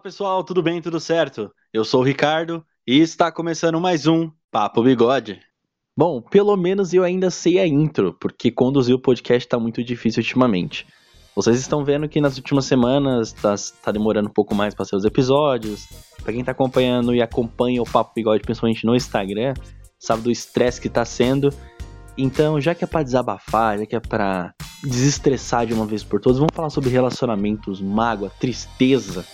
Olá pessoal, tudo bem, tudo certo? Eu sou o Ricardo e está começando mais um Papo Bigode. Bom, pelo menos eu ainda sei a intro, porque conduzir o podcast está muito difícil ultimamente. Vocês estão vendo que nas últimas semanas tá, tá demorando um pouco mais para ser os episódios. Para quem tá acompanhando e acompanha o Papo Bigode, principalmente no Instagram, sabe do estresse que tá sendo. Então, já que é pra desabafar, já que é pra desestressar de uma vez por todas, vamos falar sobre relacionamentos, mágoa, tristeza.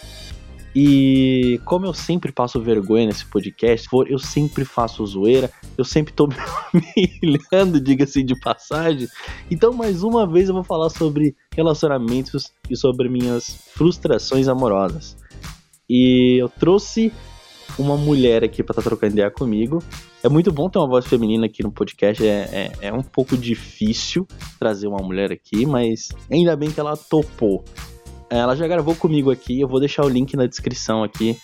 E como eu sempre passo vergonha nesse podcast, eu sempre faço zoeira, eu sempre tô me humilhando, diga-se de passagem. Então, mais uma vez, eu vou falar sobre relacionamentos e sobre minhas frustrações amorosas. E eu trouxe uma mulher aqui para estar tá trocando ideia comigo. É muito bom ter uma voz feminina aqui no podcast. É, é, é, um pouco difícil trazer uma mulher aqui, mas ainda bem que ela topou. Ela já gravou comigo aqui. Eu vou deixar o link na descrição aqui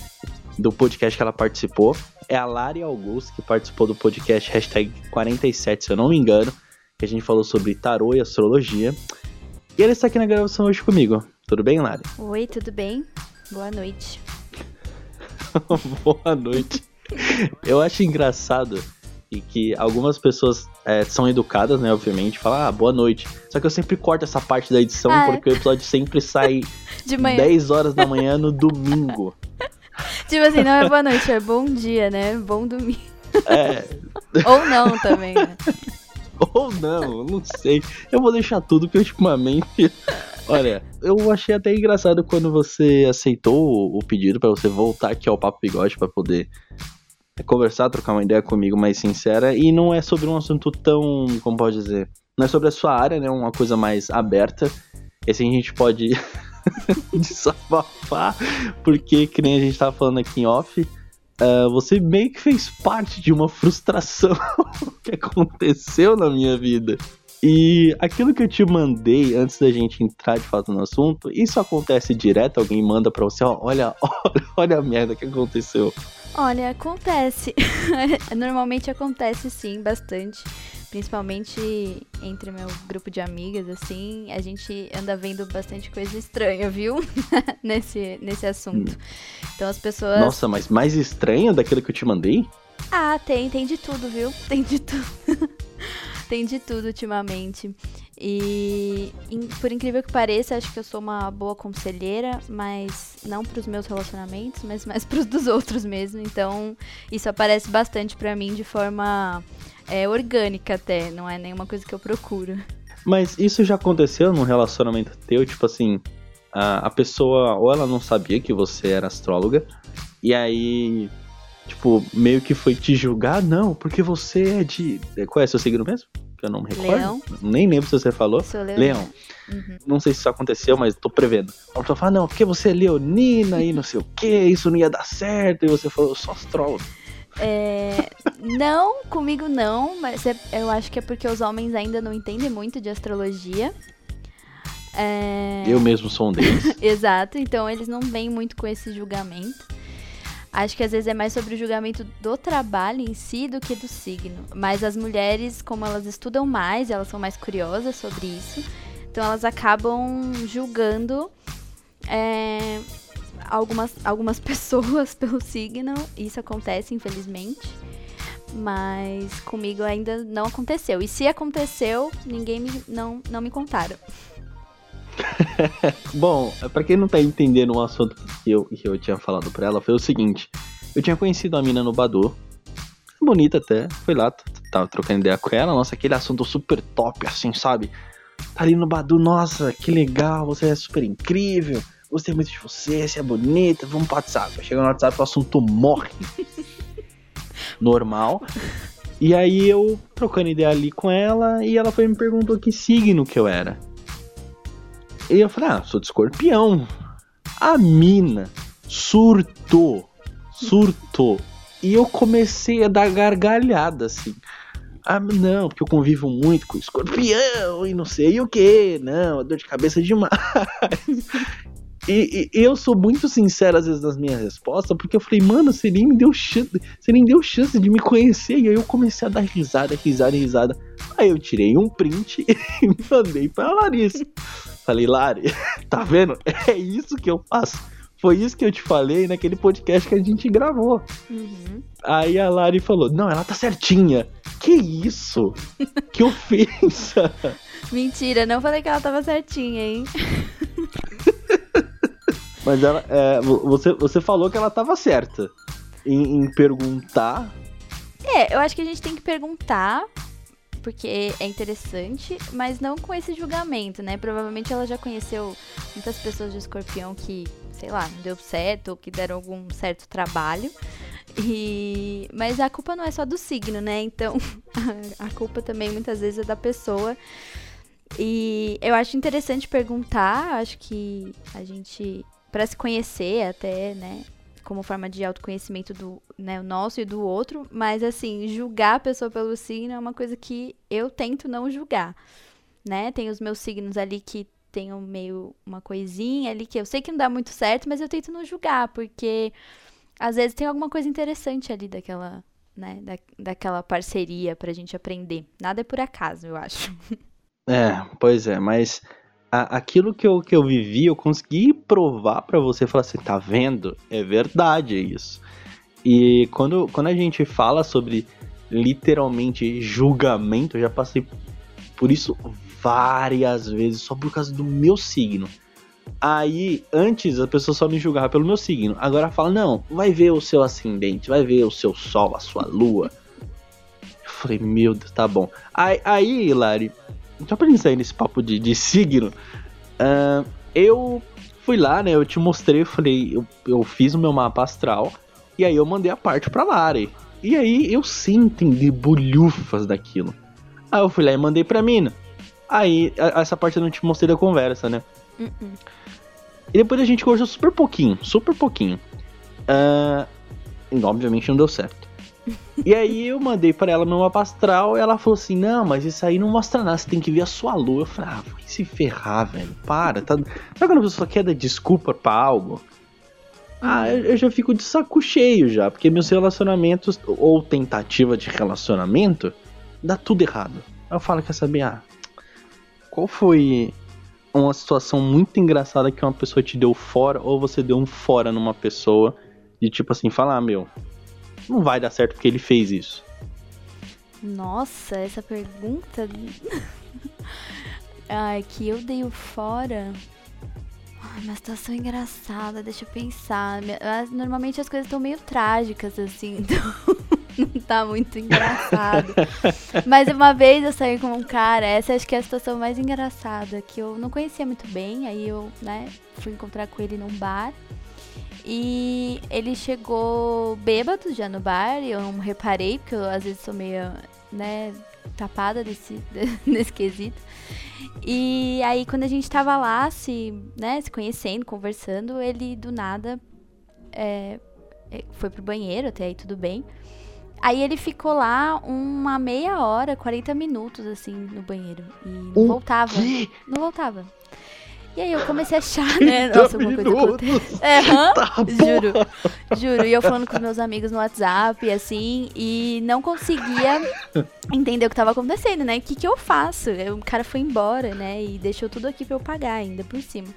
do podcast que ela participou. É a Lari Augusto que participou do podcast hashtag 47, se eu não me engano. Que a gente falou sobre tarô e astrologia. E ela está aqui na gravação hoje comigo. Tudo bem, Lari? Oi, tudo bem? Boa noite. Boa noite. Eu acho engraçado e que algumas pessoas é, são educadas, né, obviamente, falam, ah, boa noite. Só que eu sempre corto essa parte da edição ah, é? porque o episódio sempre sai de manhã. 10 horas da manhã no domingo. tipo assim, não é boa noite, é bom dia, né? Bom domingo. É. Ou não também, né? Ou não, não sei. Eu vou deixar tudo que ultimamente Olha, eu achei até engraçado quando você aceitou o pedido para você voltar aqui ao Papo Bigode para poder conversar, trocar uma ideia comigo mais sincera. E não é sobre um assunto tão, como pode dizer, não é sobre a sua área, né? Uma coisa mais aberta. Esse a gente pode desabafar, porque, que nem a gente tava falando aqui em off, uh, você meio que fez parte de uma frustração que aconteceu na minha vida. E aquilo que eu te mandei antes da gente entrar de fato no assunto, isso acontece direto? Alguém manda pra você, ó, olha, olha, olha a merda que aconteceu. Olha, acontece. Normalmente acontece sim, bastante. Principalmente entre meu grupo de amigas, assim, a gente anda vendo bastante coisa estranha, viu? nesse, nesse assunto. Então as pessoas. Nossa, mas mais estranha daquilo que eu te mandei? Ah, tem, tem de tudo, viu? Tem de tudo. tem de tudo ultimamente. E por incrível que pareça, acho que eu sou uma boa conselheira, mas não para os meus relacionamentos, mas mais para os dos outros mesmo. Então, isso aparece bastante para mim de forma é, orgânica até, não é nenhuma coisa que eu procuro. Mas isso já aconteceu num relacionamento teu, tipo assim, a, a pessoa ou ela não sabia que você era astróloga, e aí tipo, meio que foi te julgar, não, porque você é de. Qual é seu signo mesmo? Que eu não me recordo. Leão. Nem lembro se você falou. Sou leão. leão. Uhum. Não sei se isso aconteceu, mas tô prevendo. A pessoa fala, não, porque você é leonina e não sei o que, isso não ia dar certo. E você falou, eu sou astrólogo. É, não, comigo não, mas é, eu acho que é porque os homens ainda não entendem muito de astrologia. É... Eu mesmo sou um deles. Exato, então eles não vêm muito com esse julgamento. Acho que às vezes é mais sobre o julgamento do trabalho em si do que do signo. Mas as mulheres, como elas estudam mais, elas são mais curiosas sobre isso, então elas acabam julgando é, algumas, algumas pessoas pelo signo. Isso acontece, infelizmente. Mas comigo ainda não aconteceu. E se aconteceu, ninguém me, não, não me contaram. Bom, para quem não tá entendendo o assunto que eu, que eu tinha falado pra ela, foi o seguinte: eu tinha conhecido a mina no Badu, bonita até, foi lá, tava trocando ideia com ela, nossa, aquele assunto super top, assim, sabe? Tá ali no Badu, nossa, que legal, você é super incrível, gostei muito de você, você é bonita, vamos pro WhatsApp. Chega no WhatsApp, o assunto morre. Normal. E aí eu trocando ideia ali com ela, e ela foi me perguntou que signo que eu era. E eu falei, ah, sou de escorpião. A mina surtou, surtou. E eu comecei a dar gargalhada, assim. Ah, não, porque eu convivo muito com escorpião e não sei o que. Não, dor de cabeça demais. E, e, eu sou muito sincero às vezes nas minhas respostas, porque eu falei, mano, você nem me deu chance, você nem deu chance de me conhecer. E aí eu comecei a dar risada, risada, risada. Aí eu tirei um print e mandei pra Larissa. Falei, Lari, tá vendo? É isso que eu faço. Foi isso que eu te falei naquele podcast que a gente gravou. Uhum. Aí a Lari falou: Não, ela tá certinha. Que isso? que ofensa! Mentira, não falei que ela tava certinha, hein? Mas ela, é, você, você falou que ela tava certa em, em perguntar. É, eu acho que a gente tem que perguntar porque é interessante, mas não com esse julgamento, né? Provavelmente ela já conheceu muitas pessoas de escorpião que, sei lá, não deu certo ou que deram algum certo trabalho. E... Mas a culpa não é só do signo, né? Então a culpa também muitas vezes é da pessoa. E eu acho interessante perguntar, acho que a gente, para se conhecer até, né? como forma de autoconhecimento do né, nosso e do outro, mas assim, julgar a pessoa pelo signo é uma coisa que eu tento não julgar, né? Tem os meus signos ali que tem meio uma coisinha ali que eu sei que não dá muito certo, mas eu tento não julgar, porque às vezes tem alguma coisa interessante ali daquela, né, da, daquela parceria pra gente aprender. Nada é por acaso, eu acho. É, pois é, mas a, aquilo que eu, que eu vivi, eu consegui provar para você, falar assim, tá vendo? É verdade isso. E quando, quando a gente fala sobre literalmente julgamento, eu já passei por isso várias vezes, só por causa do meu signo. Aí, antes a pessoa só me julgava pelo meu signo. Agora fala, não, vai ver o seu ascendente, vai ver o seu sol, a sua lua. Eu falei, meu Deus, tá bom. Aí, aí Hilari, só pra gente sair nesse papo de, de signo, uh, eu fui lá, né? Eu te mostrei, eu falei, eu, eu fiz o meu mapa astral, e aí eu mandei a parte pra Lari. E aí eu sim entendi bolhufas daquilo. Aí eu fui lá e mandei pra mina. Aí, a, essa parte eu não te mostrei da conversa, né? Uh -uh. E depois a gente conversou super pouquinho, super pouquinho. Uh, e obviamente não deu certo. E aí eu mandei para ela meu mapa astral e ela falou assim: Não, mas isso aí não mostra nada, você tem que ver a sua lua. Eu falei: Ah, vai se ferrar, velho, para. Tá... Sabe quando a pessoa quer dar desculpa pra algo? Ah, eu, eu já fico de saco cheio já, porque meus relacionamentos, ou tentativa de relacionamento, dá tudo errado. Eu falo: Quer saber? Ah, qual foi uma situação muito engraçada que uma pessoa te deu fora, ou você deu um fora numa pessoa, de tipo assim, falar: ah, Meu não vai dar certo porque ele fez isso? Nossa, essa pergunta. Ai, que eu dei o fora. Ai, uma situação engraçada, deixa eu pensar. Normalmente as coisas estão meio trágicas, assim, então não tá muito engraçado. Mas uma vez eu saí com um cara, essa acho que é a situação mais engraçada, que eu não conhecia muito bem, aí eu, né, fui encontrar com ele num bar. E ele chegou bêbado já no bar, e eu não reparei, porque eu às vezes sou meio, né, tapada desse, nesse quesito. E aí quando a gente tava lá, se, né, se conhecendo, conversando, ele do nada é, é foi pro banheiro, até aí tudo bem. Aí ele ficou lá uma meia hora, 40 minutos, assim, no banheiro. E não voltava. Não voltava. E aí eu comecei a achar, né? Nossa, alguma coisa aconteceu. É, hã? Tá juro, juro. E eu falando com os meus amigos no WhatsApp, assim, e não conseguia entender o que tava acontecendo, né? O que, que eu faço? O cara foi embora, né? E deixou tudo aqui pra eu pagar ainda por cima.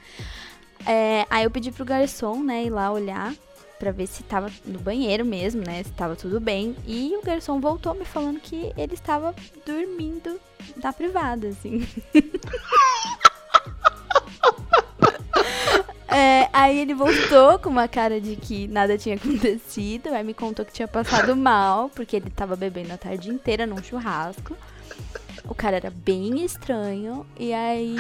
É, aí eu pedi pro garçom, né, ir lá olhar para ver se tava no banheiro mesmo, né? Se tava tudo bem. E o garçom voltou me falando que ele estava dormindo na privada, assim. É, aí ele voltou com uma cara de que nada tinha acontecido. Aí me contou que tinha passado mal, porque ele tava bebendo a tarde inteira num churrasco. O cara era bem estranho. E aí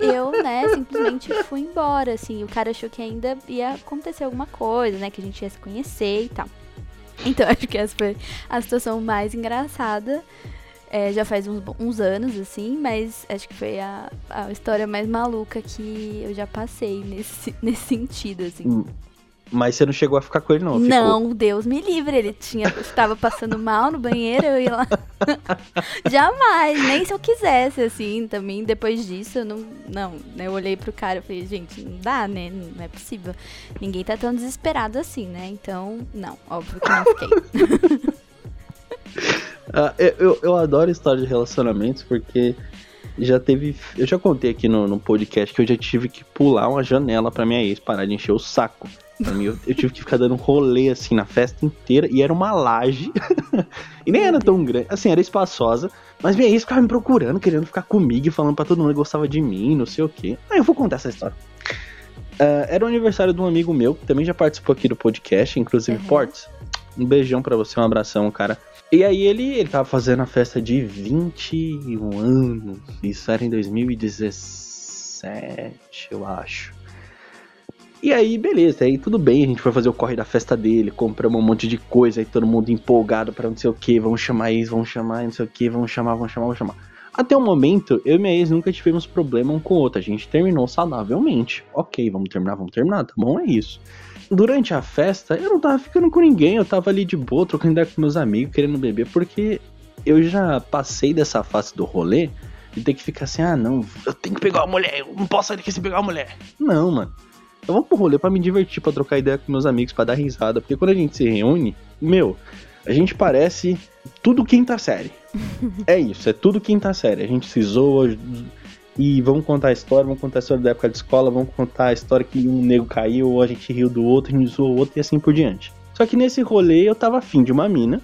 eu, né, simplesmente fui embora, assim. O cara achou que ainda ia acontecer alguma coisa, né? Que a gente ia se conhecer e tal. Então acho que essa foi a situação mais engraçada é, já faz uns, uns, anos, assim, mas acho que foi a, a história mais maluca que eu já passei nesse, nesse sentido, assim. Hum. Mas você não chegou a ficar com ele, não? Ficou... Não, Deus me livre. Ele tinha, estava passando mal no banheiro, eu ia lá. Jamais, nem se eu quisesse, assim, também. Depois disso, eu não. Não, né? Eu olhei pro cara e falei, gente, não dá, né? Não é possível. Ninguém tá tão desesperado assim, né? Então, não, óbvio que não fiquei. Uh, eu, eu adoro história de relacionamentos porque Já teve. Eu já contei aqui no, no podcast que eu já tive que pular uma janela pra minha ex parar de encher o saco. Mim, eu, eu tive que ficar dando um rolê assim na festa inteira e era uma laje. e nem era tão grande. Assim, era espaçosa. Mas minha ex ficava me procurando, querendo ficar comigo e falando pra todo mundo que gostava de mim, não sei o quê. Aí eu vou contar essa história. Uh, era o aniversário de um amigo meu, que também já participou aqui do podcast, inclusive uhum. Portes. Um beijão para você, um abração, cara. E aí ele, ele tava fazendo a festa de 21 anos. Isso era em 2017, eu acho. E aí, beleza, aí tudo bem, a gente foi fazer o corre da festa dele, compramos um monte de coisa, aí todo mundo empolgado para não sei o que, vamos chamar isso, vamos chamar não sei o que, vamos chamar, vamos chamar, vamos chamar. Até o momento, eu e minha ex nunca tivemos problema um com o outro, a gente terminou saudavelmente. Ok, vamos terminar, vamos terminar, tá bom, é isso. Durante a festa, eu não tava ficando com ninguém, eu tava ali de boa, trocando ideia com meus amigos, querendo beber, porque eu já passei dessa fase do rolê de ter que ficar assim, ah não, eu tenho que pegar uma mulher, eu não posso sair daqui sem pegar uma mulher. Não, mano. Eu vou pro rolê pra me divertir, pra trocar ideia com meus amigos, pra dar risada. Porque quando a gente se reúne, meu, a gente parece tudo quinta série. é isso, é tudo quinta série. A gente se zoa e vamos contar a história, vamos contar a história da época de escola, vamos contar a história que um nego caiu, ou a gente riu do outro, a gente zoou o outro e assim por diante. Só que nesse rolê eu tava afim de uma mina.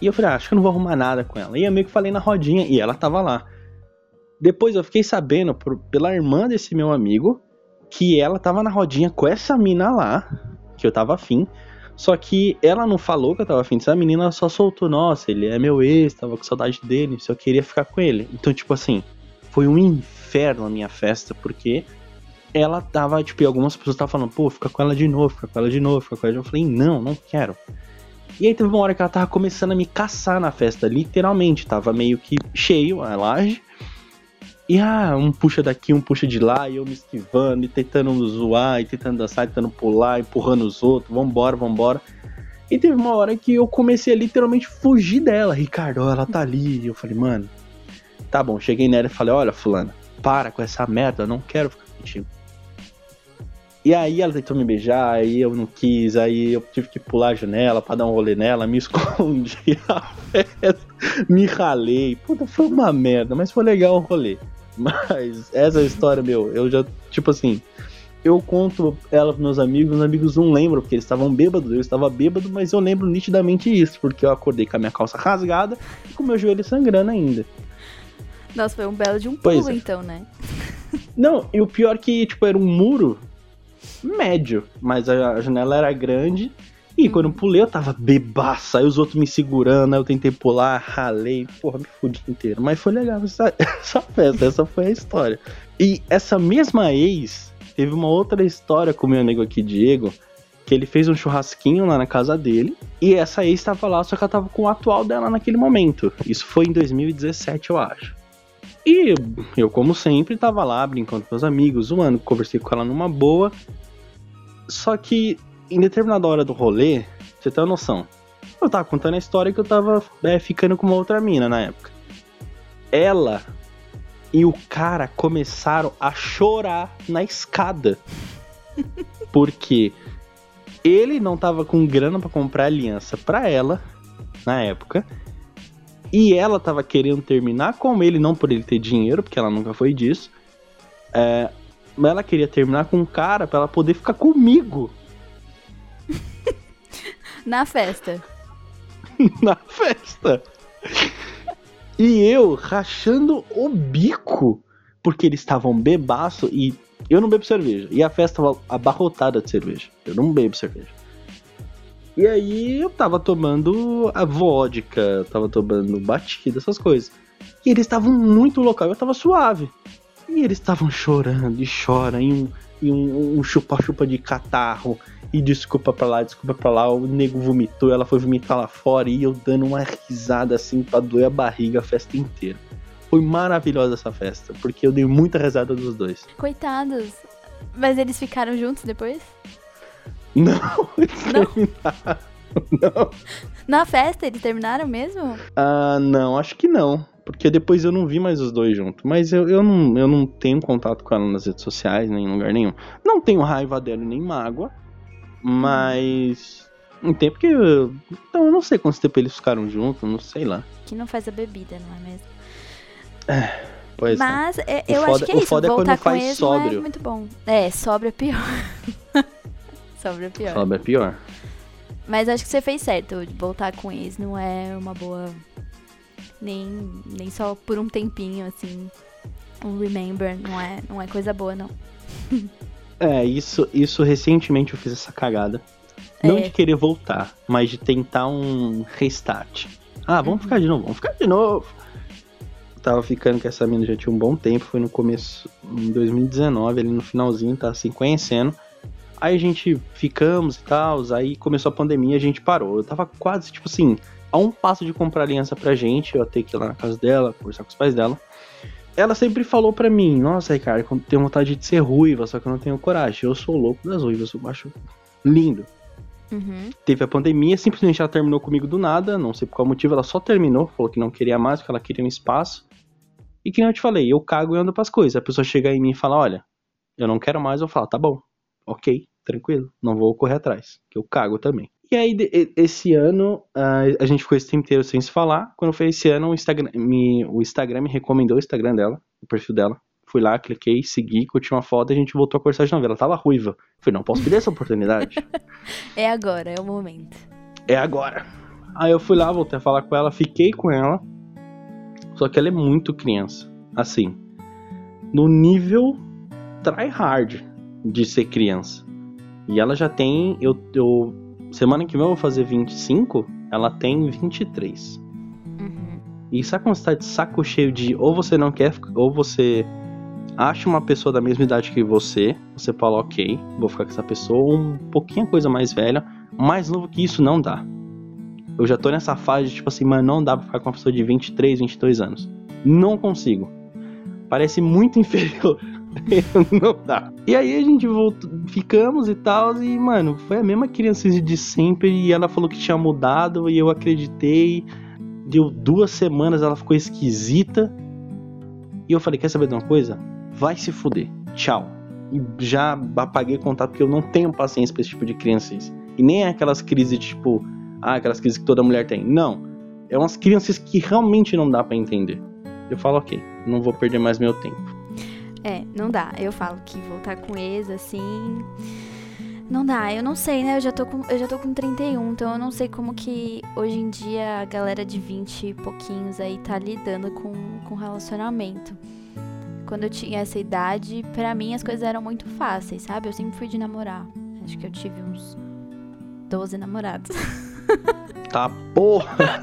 E eu falei, ah, acho que eu não vou arrumar nada com ela. E eu meio que falei na rodinha e ela tava lá. Depois eu fiquei sabendo por, pela irmã desse meu amigo que ela tava na rodinha com essa mina lá, que eu tava afim. Só que ela não falou que eu tava afim dessa menina, ela só soltou, nossa, ele é meu ex, tava com saudade dele, só queria ficar com ele. Então, tipo assim, foi um inferno a minha festa, porque ela tava, tipo, e algumas pessoas estavam falando, pô, fica com ela de novo, fica com ela de novo, fica com ela de novo. Eu falei, não, não quero. E aí teve uma hora que ela tava começando a me caçar na festa, literalmente, tava meio que cheio a laje. E ah, um puxa daqui, um puxa de lá, e eu me esquivando, e tentando zoar, e tentando dançar, e tentando pular, empurrando os outros, vambora, vambora. E teve uma hora que eu comecei a literalmente fugir dela. Ricardo, ela tá ali. E eu falei, mano, tá bom. Cheguei nela e falei, olha, fulana, para com essa merda, eu não quero ficar contigo. E aí ela tentou me beijar, aí eu não quis, aí eu tive que pular a janela pra dar um rolê nela, me escondi a festa, me ralei. Puta, foi uma merda, mas foi legal o rolê. Mas essa história, meu, eu já, tipo assim, eu conto ela pros meus amigos, meus amigos não lembram, porque eles estavam bêbados, eu estava bêbado, mas eu lembro nitidamente isso, porque eu acordei com a minha calça rasgada e com o meu joelho sangrando ainda. Nossa, foi um belo de um pulo, é. então, né? Não, e o pior é que, tipo, era um muro médio, mas a janela era grande e quando eu pulei, eu tava bebaça. Aí os outros me segurando, aí eu tentei pular, ralei, porra, me fudi inteiro. Mas foi legal essa, essa festa, essa foi a história. E essa mesma ex teve uma outra história com o meu amigo aqui, Diego, que ele fez um churrasquinho lá na casa dele. E essa ex tava lá, só que ela tava com o atual dela naquele momento. Isso foi em 2017, eu acho. E eu, como sempre, tava lá brincando com meus amigos, zoando, conversei com ela numa boa. Só que em determinada hora do rolê, você tem uma noção. Eu tava contando a história que eu tava é, ficando com uma outra mina na época. Ela e o cara começaram a chorar na escada. Porque ele não tava com grana para comprar aliança para ela na época. E ela tava querendo terminar com ele, não por ele ter dinheiro, porque ela nunca foi disso. É, mas ela queria terminar com um cara para ela poder ficar comigo. Na festa. Na festa. E eu rachando o bico, porque eles estavam bebaço e eu não bebo cerveja. E a festa tava abarrotada de cerveja. Eu não bebo cerveja. E aí eu tava tomando a vodka, tava tomando batida, essas coisas. E eles estavam muito local, eu tava suave. E eles estavam chorando e chora, e um, e um chupa-chupa de catarro, e desculpa pra lá, desculpa pra lá. O nego vomitou, ela foi vomitar lá fora e eu dando uma risada assim pra doer a barriga a festa inteira. Foi maravilhosa essa festa, porque eu dei muita risada dos dois. Coitados. Mas eles ficaram juntos depois? Não, eles não. terminaram. Não. Na festa eles terminaram mesmo? Ah, não, acho que não. Porque depois eu não vi mais os dois juntos. Mas eu, eu, não, eu não tenho contato com ela nas redes sociais, nem em lugar nenhum. Não tenho raiva dela nem mágoa. Mas. Um tempo que. Eu... Então eu não sei quanto tempo eles ficaram juntos, não sei lá. Que não faz a bebida, não é mesmo? É, pois Mas é. eu foda, acho que é isso. Voltar é com ex sóbrio. não é muito bom. É, sobra é pior. sobra pior. Sobra pior. Mas acho que você fez certo. Voltar com ex não é uma boa. Nem, nem só por um tempinho, assim. Um remember. Não é, não é coisa boa, não. é, isso, isso recentemente eu fiz essa cagada. Não é. de querer voltar, mas de tentar um restart. Ah, vamos uhum. ficar de novo, vamos ficar de novo. Eu tava ficando com essa mina já tinha um bom tempo, foi no começo, em 2019, ali no finalzinho, tá assim, conhecendo. Aí a gente ficamos e tal, aí começou a pandemia a gente parou. Eu tava quase, tipo assim, a um passo de comprar aliança pra gente, eu até que ir lá na casa dela, conversar com os pais dela. Ela sempre falou pra mim, nossa, Ricardo, eu tenho vontade de ser ruiva, só que eu não tenho coragem. Eu sou louco das ruivas, eu acho lindo. Uhum. Teve a pandemia, simplesmente ela terminou comigo do nada, não sei por qual motivo, ela só terminou, falou que não queria mais, que ela queria um espaço. E que eu te falei, eu cago e ando pras coisas. A pessoa chega em mim e fala, olha, eu não quero mais, eu falo, tá bom, ok, tranquilo, não vou correr atrás, que eu cago também. E aí, esse ano, a gente ficou esse tempo inteiro sem se falar. Quando foi esse ano, o Instagram me, o Instagram me recomendou o Instagram dela, o perfil dela. Fui lá, cliquei, segui, curti uma foto e a gente voltou a conversar de novo. Ela tava ruiva. Falei, não posso perder essa oportunidade. é agora, é o momento. É agora. Aí eu fui lá, voltei a falar com ela, fiquei com ela. Só que ela é muito criança. Assim, no nível try hard de ser criança. E ela já tem. Eu, eu, semana que vem eu vou fazer 25, ela tem 23. Uhum. E sabe quando você tá de saco cheio de ou você não quer, ou você acha uma pessoa da mesma idade que você, você fala, ok, vou ficar com essa pessoa, um pouquinho coisa mais velha, mais novo que isso não dá. Eu já tô nessa fase de tipo assim, mas não dá pra ficar com uma pessoa de 23, 22 anos. Não consigo. Parece muito inferior. não dá. E aí a gente voltou, ficamos e tal, e mano, foi a mesma criança de sempre, e ela falou que tinha mudado, e eu acreditei. Deu duas semanas, ela ficou esquisita. E eu falei, quer saber de uma coisa? vai se fuder, tchau. E já apaguei contato porque eu não tenho paciência pra esse tipo de crianças. E nem é aquelas crises tipo, ah, aquelas crises que toda mulher tem. Não. É umas crianças que realmente não dá para entender. Eu falo, ok, não vou perder mais meu tempo. É, não dá. Eu falo que voltar com ex, assim. Não dá, eu não sei, né? Eu já tô com, eu já tô com 31, então eu não sei como que hoje em dia a galera de 20 e pouquinhos aí tá lidando com, com relacionamento quando eu tinha essa idade, para mim as coisas eram muito fáceis, sabe? Eu sempre fui de namorar. Acho que eu tive uns 12 namorados. Tá porra!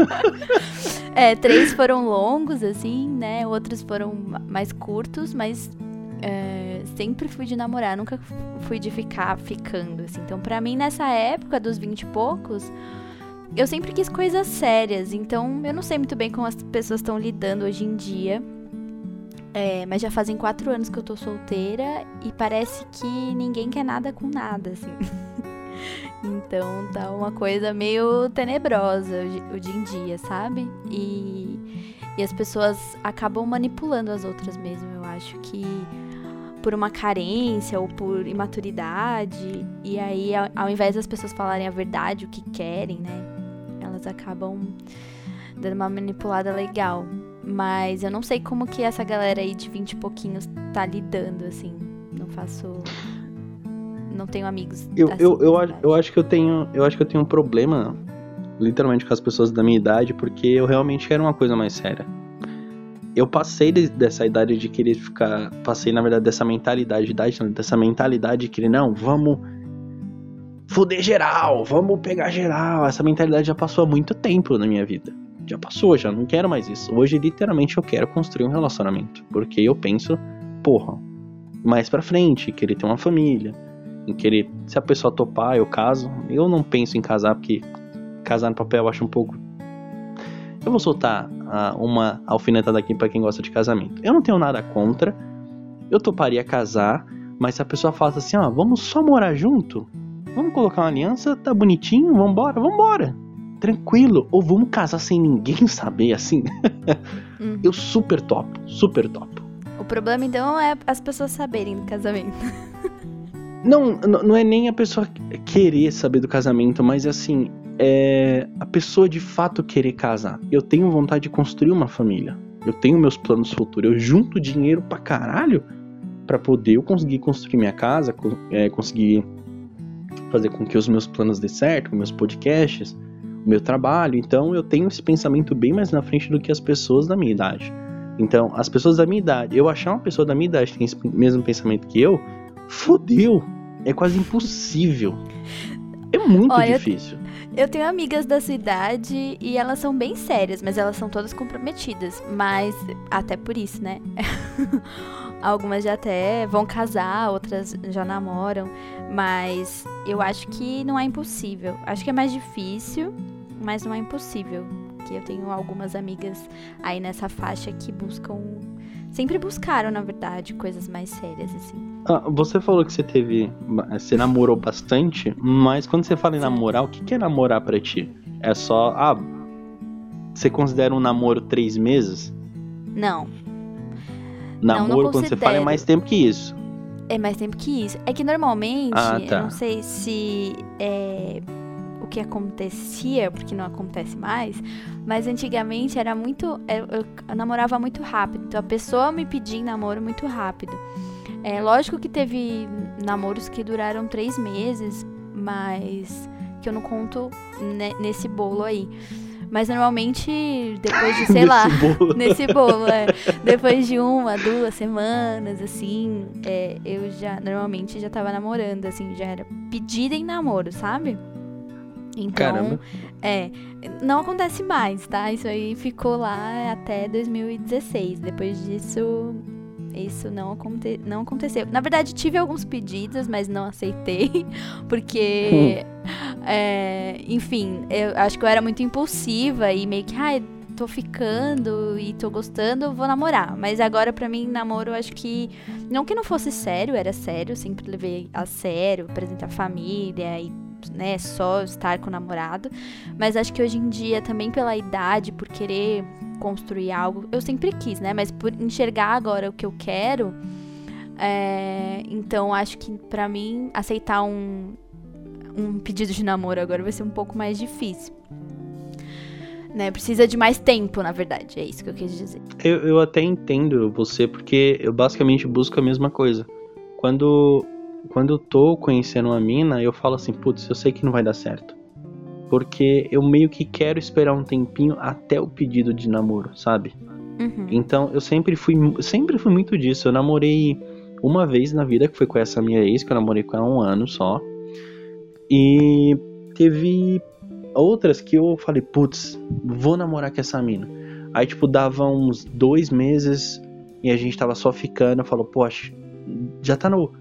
é, três foram longos, assim, né? Outros foram mais curtos, mas é, sempre fui de namorar, nunca fui de ficar ficando, assim. Então, pra mim, nessa época dos 20 e poucos, eu sempre quis coisas sérias. Então, eu não sei muito bem como as pessoas estão lidando hoje em dia. É, mas já fazem quatro anos que eu tô solteira e parece que ninguém quer nada com nada, assim. então tá uma coisa meio tenebrosa o dia em dia, sabe? E, e as pessoas acabam manipulando as outras mesmo. Eu acho que por uma carência ou por imaturidade. E aí, ao, ao invés das pessoas falarem a verdade, o que querem, né? Elas acabam dando uma manipulada legal. Mas eu não sei como que essa galera aí de 20 e pouquinhos tá lidando, assim. Não faço. Não tenho amigos. Eu, assim, eu, eu, eu, acho que eu tenho. Eu acho que eu tenho um problema, literalmente, com as pessoas da minha idade, porque eu realmente quero uma coisa mais séria. Eu passei de, dessa idade de querer ficar. Passei, na verdade, dessa mentalidade, idade, dessa mentalidade de querer, não, vamos fuder geral, vamos pegar geral. Essa mentalidade já passou há muito tempo na minha vida já passou, já não quero mais isso. Hoje, literalmente, eu quero construir um relacionamento. Porque eu penso, porra, mais pra frente, querer ter uma família, em querer, se a pessoa topar, eu caso. Eu não penso em casar, porque casar no papel eu acho um pouco. Eu vou soltar uh, uma alfinetada aqui para quem gosta de casamento. Eu não tenho nada contra, eu toparia casar, mas se a pessoa fala assim, ó, vamos só morar junto, vamos colocar uma aliança, tá bonitinho, vambora, vambora tranquilo. Ou vamos casar sem ninguém saber, assim. Uhum. Eu super top, super top. O problema então é as pessoas saberem do casamento. não, não é nem a pessoa querer saber do casamento, mas assim, é a pessoa de fato querer casar. Eu tenho vontade de construir uma família. Eu tenho meus planos futuros. Eu junto dinheiro pra caralho para poder eu conseguir construir minha casa, é, conseguir fazer com que os meus planos dê certo, meus podcasts, o meu trabalho. Então eu tenho esse pensamento bem mais na frente do que as pessoas da minha idade. Então, as pessoas da minha idade, eu achar uma pessoa da minha idade que tem esse mesmo pensamento que eu, fodeu. É quase impossível. É muito Olha, difícil. Eu tenho amigas da sua idade e elas são bem sérias, mas elas são todas comprometidas. Mas, até por isso, né? Algumas já até vão casar, outras já namoram. Mas eu acho que não é impossível. Acho que é mais difícil, mas não é impossível. Que eu tenho algumas amigas aí nessa faixa que buscam. Sempre buscaram, na verdade, coisas mais sérias, assim. Ah, você falou que você teve. Você namorou bastante, mas quando você fala em namorar, o que é namorar para ti? É só. Ah, você considera um namoro três meses? Não. Namoro, não, não quando você fala, é mais tempo que isso. É mais tempo que isso. É que normalmente, ah, tá. eu não sei se é o que acontecia, porque não acontece mais, mas antigamente era muito. Eu, eu namorava muito rápido. Então a pessoa me pedia em namoro muito rápido. É lógico que teve namoros que duraram três meses, mas que eu não conto nesse bolo aí. Mas normalmente, depois de, sei lá, bolo. nesse bolo, é, depois de uma, duas semanas, assim, é, eu já, normalmente já tava namorando, assim, já era pedida em namoro, sabe? Então, Caramba. é, não acontece mais, tá? Isso aí ficou lá até 2016. Depois disso, isso não, aconte não aconteceu. Na verdade, tive alguns pedidos, mas não aceitei, porque, é, enfim, eu acho que eu era muito impulsiva e meio que, ai, ah, tô ficando e tô gostando, vou namorar. Mas agora, para mim, namoro, eu acho que. Não que não fosse sério, era sério, sempre levei a sério, apresentar família e né, só estar com o namorado, mas acho que hoje em dia também pela idade, por querer construir algo. Eu sempre quis, né? Mas por enxergar agora o que eu quero, é, então acho que para mim aceitar um, um pedido de namoro agora vai ser um pouco mais difícil. Né? Precisa de mais tempo, na verdade. É isso que eu quis dizer. Eu, eu até entendo você, porque eu basicamente busco a mesma coisa. Quando, quando eu tô conhecendo uma mina, eu falo assim, putz, eu sei que não vai dar certo porque eu meio que quero esperar um tempinho até o pedido de namoro, sabe? Uhum. Então eu sempre fui, sempre fui muito disso. Eu namorei uma vez na vida, que foi com essa minha ex, que eu namorei com ela um ano só. E teve outras que eu falei, putz, vou namorar com essa mina. Aí, tipo, dava uns dois meses e a gente tava só ficando. Eu falo, poxa, já tá no.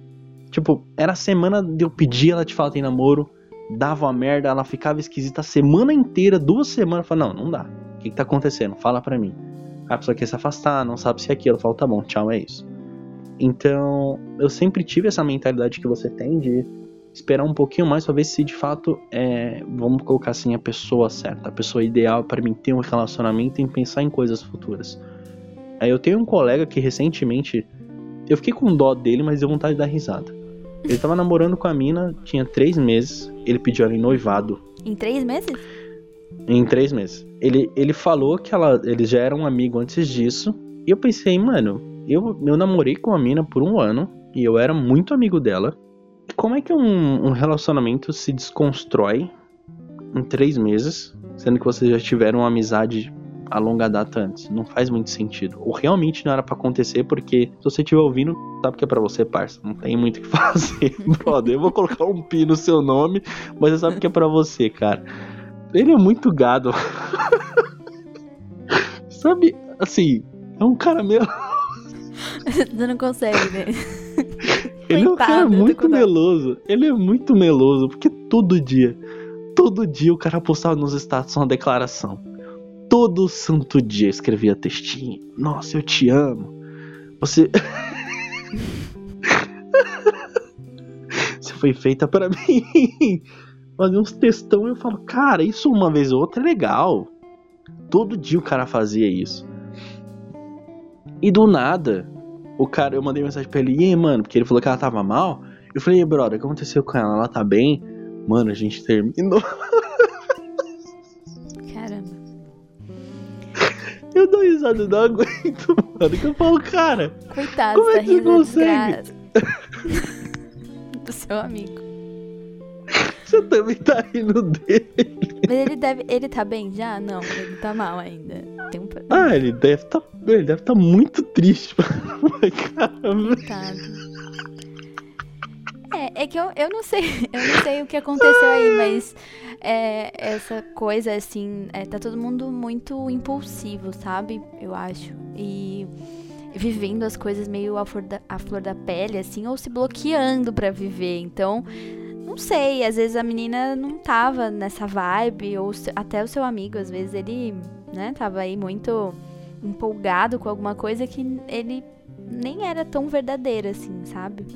Tipo, era a semana de eu pedir ela de fato em namoro dava merda, ela ficava esquisita a semana inteira, duas semanas. Falei, não, não dá. O que, que tá acontecendo? Fala pra mim. A pessoa quer se afastar, não sabe se é aquilo. Eu falo, tá bom, tchau, é isso. Então, eu sempre tive essa mentalidade que você tem de esperar um pouquinho mais pra ver se de fato é, vamos colocar assim, a pessoa certa, a pessoa ideal para mim ter um relacionamento e pensar em coisas futuras. Aí eu tenho um colega que recentemente eu fiquei com dó dele, mas deu vontade de dar risada. Ele tava namorando com a mina, tinha três meses. Ele pediu ela em noivado. Em três meses? Em três meses. Ele, ele falou que ela, eles já eram amigos antes disso. E eu pensei, mano, eu, eu namorei com a mina por um ano. E eu era muito amigo dela. Como é que um, um relacionamento se desconstrói em três meses? Sendo que vocês já tiveram uma amizade a longa data antes. Não faz muito sentido. Ou realmente não era para acontecer, porque se você estiver ouvindo, sabe que é para você, parça. Não tem muito o que fazer, brother. Eu vou colocar um pi no seu nome, mas você sabe que é para você, cara. Ele é muito gado. sabe, assim, é um cara meio. Você não consegue, né? Ele é um cara muito meloso. Ele é muito meloso, porque todo dia, todo dia o cara postava nos status uma declaração todo santo dia escrevia textinho. Nossa, eu te amo. Você. Você foi feita para mim. Fazer uns textão e eu falo, cara, isso uma vez ou outra é legal. Todo dia o cara fazia isso. E do nada, o cara, eu mandei mensagem pra ele, e aí, mano, porque ele falou que ela tava mal. Eu falei, brother, o que aconteceu com ela? Ela tá bem? Mano, a gente terminou. eu dou risada, eu não aguento, mano. Que eu falo, cara. Coitado, como é que tá rindo consegue? do seu amigo. Você também tá rindo dele. Mas ele deve. Ele tá bem já? Não, ele tá mal ainda. Tem um... Ah, ele deve tá. Ele deve tá muito triste. Coitado. É, que eu, eu não sei, eu não sei o que aconteceu aí, mas é, essa coisa assim, é, tá todo mundo muito impulsivo, sabe? Eu acho. E vivendo as coisas meio à flor da, à flor da pele, assim, ou se bloqueando para viver. Então, não sei, às vezes a menina não tava nessa vibe, ou até o seu amigo, às vezes ele, né, tava aí muito empolgado com alguma coisa que ele nem era tão verdadeira assim, sabe?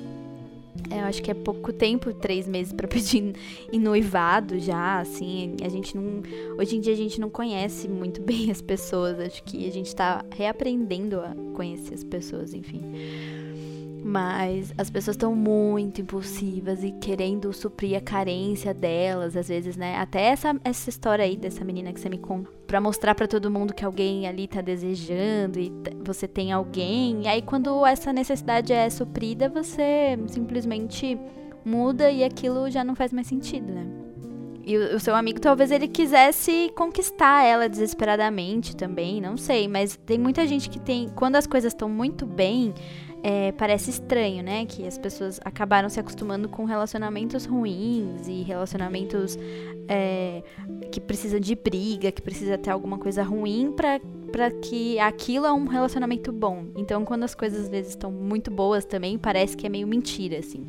É, eu acho que é pouco tempo, três meses para pedir em noivado já, assim, a gente não, hoje em dia a gente não conhece muito bem as pessoas, acho que a gente tá reaprendendo a conhecer as pessoas, enfim. Mas as pessoas estão muito impulsivas e querendo suprir a carência delas, às vezes, né? Até essa, essa história aí dessa menina que você me conta, pra mostrar para todo mundo que alguém ali tá desejando e você tem alguém. E aí, quando essa necessidade é suprida, você simplesmente muda e aquilo já não faz mais sentido, né? E o, o, seu amigo talvez ele quisesse conquistar ela desesperadamente também, não sei, mas tem muita gente que tem, quando as coisas estão muito bem, é, parece estranho, né? Que as pessoas acabaram se acostumando com relacionamentos ruins e relacionamentos é, que precisam de briga, que precisa ter alguma coisa ruim para para que aquilo é um relacionamento bom. Então, quando as coisas às vezes estão muito boas também, parece que é meio mentira, assim.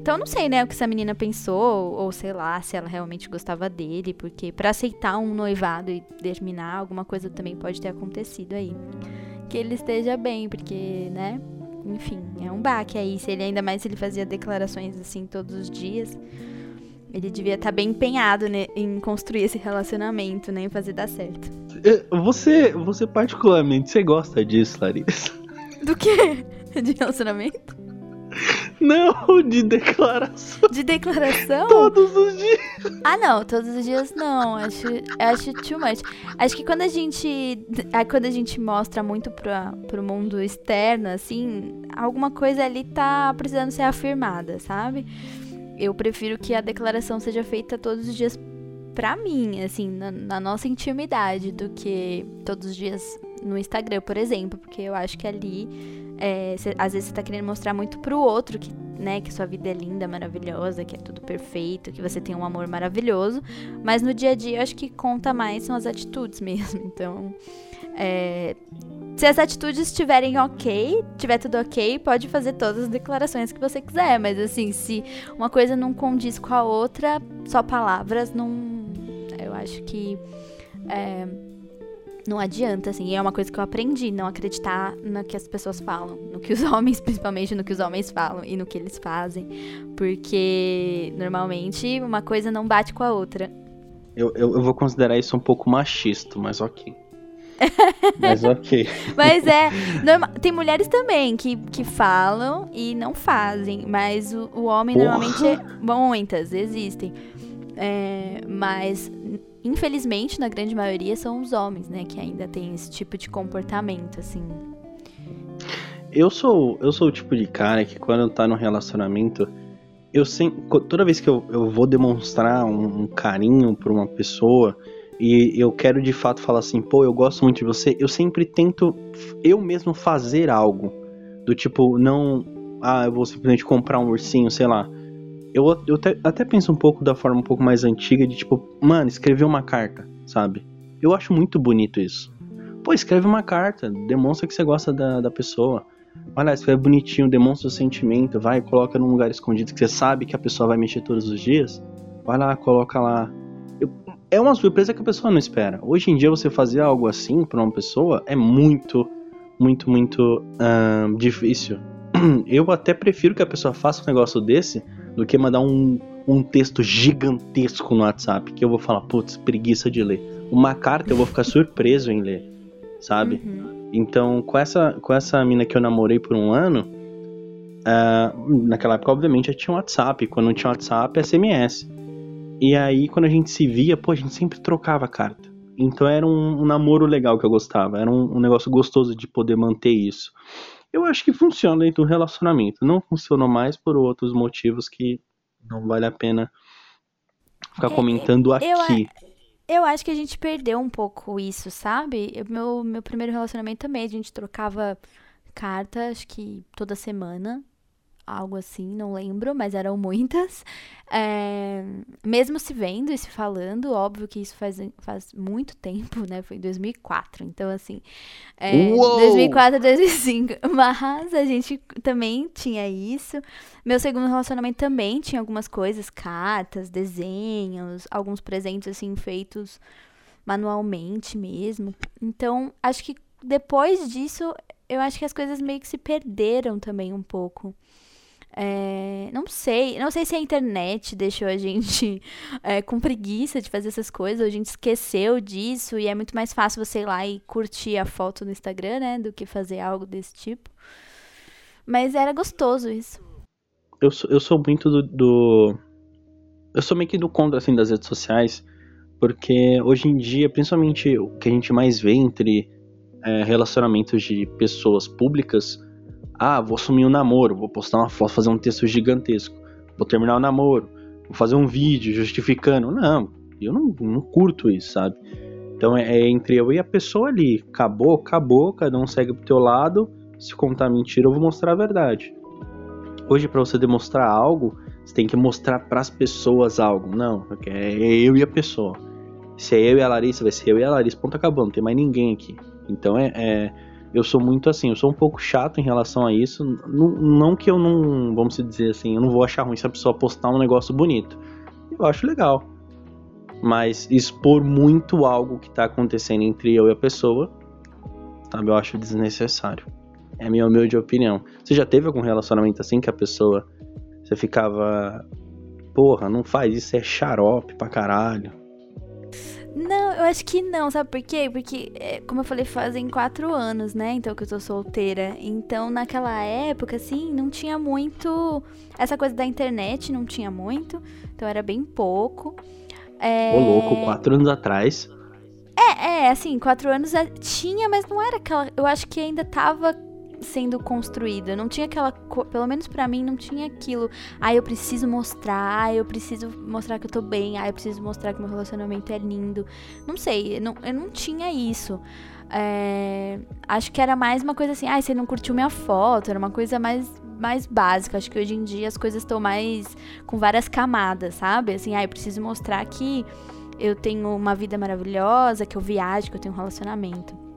Então, não sei, né, o que essa menina pensou, ou sei lá, se ela realmente gostava dele, porque para aceitar um noivado e terminar, alguma coisa também pode ter acontecido aí. Que ele esteja bem, porque, né, enfim, é um baque aí. Se ele ainda mais se ele fazia declarações assim todos os dias, ele devia estar tá bem empenhado né, em construir esse relacionamento, né, em fazer dar certo. É, você, você particularmente, você gosta disso, Larissa? Do quê? De relacionamento? Não, de declaração. De declaração? Todos os dias. Ah, não, todos os dias não. Acho, acho too much. Acho que quando a gente. Quando a gente mostra muito pra, pro mundo externo, assim, alguma coisa ali tá precisando ser afirmada, sabe? Eu prefiro que a declaração seja feita todos os dias pra mim, assim, na, na nossa intimidade, do que todos os dias no Instagram, por exemplo, porque eu acho que ali é, cê, às vezes você tá querendo mostrar muito pro outro que, né, que sua vida é linda, maravilhosa, que é tudo perfeito, que você tem um amor maravilhoso. Mas no dia a dia eu acho que conta mais são as atitudes mesmo. Então, é, se as atitudes estiverem ok, tiver tudo ok, pode fazer todas as declarações que você quiser. Mas assim, se uma coisa não condiz com a outra, só palavras não. Eu acho que. É, não adianta, assim. E é uma coisa que eu aprendi, não acreditar no que as pessoas falam. No que os homens, principalmente no que os homens falam e no que eles fazem. Porque, normalmente, uma coisa não bate com a outra. Eu, eu, eu vou considerar isso um pouco machista, mas ok. mas ok. mas é. Norma... Tem mulheres também que, que falam e não fazem. Mas o, o homem Porra. normalmente é. Muitas existem. É, mas infelizmente, na grande maioria, são os homens, né, que ainda tem esse tipo de comportamento, assim. Eu sou, eu sou o tipo de cara que quando tá no relacionamento, eu sempre, toda vez que eu, eu vou demonstrar um, um carinho por uma pessoa e eu quero de fato falar assim, pô, eu gosto muito de você, eu sempre tento eu mesmo fazer algo. Do tipo, não, ah, eu vou simplesmente comprar um ursinho, sei lá eu, eu até, penso um pouco da forma um pouco mais antiga de tipo, mano, escrever uma carta, sabe? Eu acho muito bonito isso. Pô, escreve uma carta, demonstra que você gosta da, da pessoa. Lá, escreve bonitinho, demonstra o sentimento, vai, coloca num lugar escondido que você sabe que a pessoa vai mexer todos os dias. Vai lá, coloca lá. Eu, é uma surpresa que a pessoa não espera. Hoje em dia, você fazer algo assim pra uma pessoa é muito, muito, muito difícil. Eu até prefiro que a pessoa faça um negócio desse do que mandar um, um texto gigantesco no WhatsApp que eu vou falar, putz, preguiça de ler. Uma carta eu vou ficar surpreso em ler, sabe? Uhum. Então, com essa, com essa mina que eu namorei por um ano, uh, naquela época, obviamente, já tinha WhatsApp. Quando não tinha WhatsApp, SMS. E aí, quando a gente se via, pô, a gente sempre trocava carta. Então era um, um, namoro legal que eu gostava. Era um, um, negócio gostoso de poder manter isso. Eu acho que funciona dentro do relacionamento. Não funcionou mais por outros motivos que não vale a pena ficar é, comentando aqui. Eu, eu acho que a gente perdeu um pouco isso, sabe? Meu, meu primeiro relacionamento também, a gente trocava carta, acho que toda semana algo assim, não lembro, mas eram muitas. É, mesmo se vendo e se falando, óbvio que isso faz, faz muito tempo, né? Foi em 2004, então assim. É, 2004 2005. Mas a gente também tinha isso. Meu segundo relacionamento também tinha algumas coisas, cartas, desenhos, alguns presentes assim feitos manualmente mesmo. Então, acho que depois disso, eu acho que as coisas meio que se perderam também um pouco. É, não sei, não sei se a internet deixou a gente é, com preguiça de fazer essas coisas, a gente esqueceu disso e é muito mais fácil você ir lá e curtir a foto no Instagram, né, do que fazer algo desse tipo. Mas era gostoso isso. Eu sou, eu sou muito do, do, Eu sou meio que do contra, assim, das redes sociais, porque hoje em dia, principalmente o que a gente mais vê entre é, relacionamentos de pessoas públicas ah, vou assumir um namoro, vou postar uma foto, fazer um texto gigantesco. Vou terminar o namoro, vou fazer um vídeo justificando. Não, eu não, não curto isso, sabe? Então é, é, entre eu e a pessoa ali. Acabou, acabou, cada um segue pro teu lado. Se contar mentira, eu vou mostrar a verdade. Hoje, para você demonstrar algo, você tem que mostrar para as pessoas algo. Não, é eu e a pessoa. Se é eu e a Larissa, vai ser eu e a Larissa. Ponto acabou, não tem mais ninguém aqui. Então é, é eu sou muito assim, eu sou um pouco chato em relação a isso. Não, não, que eu não, vamos dizer assim, eu não vou achar ruim se a pessoa postar um negócio bonito. Eu acho legal. Mas expor muito algo que tá acontecendo entre eu e a pessoa, sabe, eu acho desnecessário. É a minha humilde opinião. Você já teve algum relacionamento assim que a pessoa você ficava, porra, não faz isso, é xarope pra caralho. Não, eu acho que não, sabe por quê? Porque, é, como eu falei, fazem quatro anos, né? Então que eu tô solteira. Então, naquela época, assim, não tinha muito. Essa coisa da internet não tinha muito. Então era bem pouco. É... Ô, louco, quatro anos atrás. É, é, assim, quatro anos é, tinha, mas não era aquela. Eu acho que ainda tava sendo construída. Não tinha aquela. Pelo menos para mim, não tinha aquilo. Ah, eu preciso mostrar. Ah, eu preciso mostrar que eu tô bem. Ah, eu preciso mostrar que meu relacionamento é lindo. Não sei, eu não, eu não tinha isso. É, acho que era mais uma coisa assim. Ah, você não curtiu minha foto. Era uma coisa mais, mais básica. Acho que hoje em dia as coisas estão mais. com várias camadas, sabe? Assim, ah, eu preciso mostrar que eu tenho uma vida maravilhosa, que eu viajo, que eu tenho um relacionamento.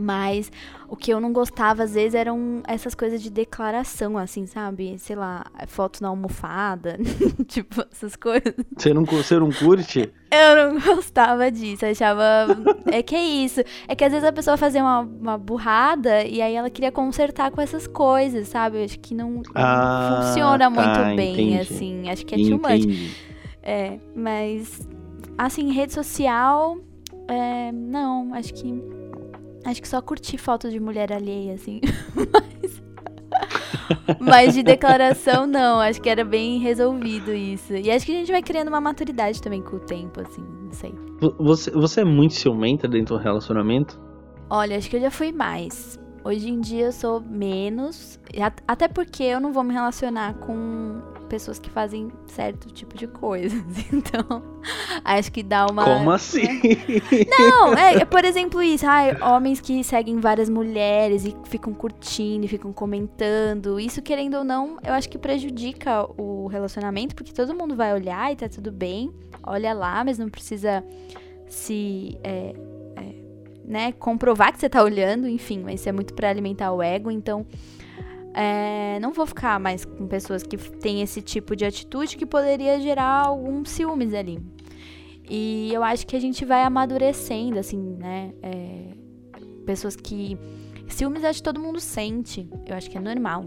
Mas o que eu não gostava, às vezes, eram essas coisas de declaração, assim, sabe? Sei lá, foto na almofada, tipo, essas coisas. Você não, você não curte? Eu não gostava disso, achava. é que é isso. É que às vezes a pessoa fazia uma, uma burrada e aí ela queria consertar com essas coisas, sabe? Eu acho que não, ah, funciona tá, muito bem, entendi. assim. Acho que é too much. É, mas. Assim, rede social. É, não, acho que Acho que só curti foto de mulher alheia, assim. Mas... Mas de declaração, não. Acho que era bem resolvido isso. E acho que a gente vai criando uma maturidade também com o tempo, assim. Não sei. Você, você é muito ciumenta dentro do relacionamento? Olha, acho que eu já fui mais. Hoje em dia eu sou menos. Até porque eu não vou me relacionar com pessoas que fazem certo tipo de coisas. Então, acho que dá uma. Como assim? Não, é, por exemplo, isso. Ai, homens que seguem várias mulheres e ficam curtindo, e ficam comentando. Isso, querendo ou não, eu acho que prejudica o relacionamento, porque todo mundo vai olhar e tá tudo bem. Olha lá, mas não precisa se. É, é, né, comprovar que você tá olhando, enfim, mas isso é muito para alimentar o ego, então é, não vou ficar mais com pessoas que têm esse tipo de atitude que poderia gerar alguns ciúmes ali. E eu acho que a gente vai amadurecendo, assim, né? É, pessoas que. Ciúmes acho que todo mundo sente. Eu acho que é normal.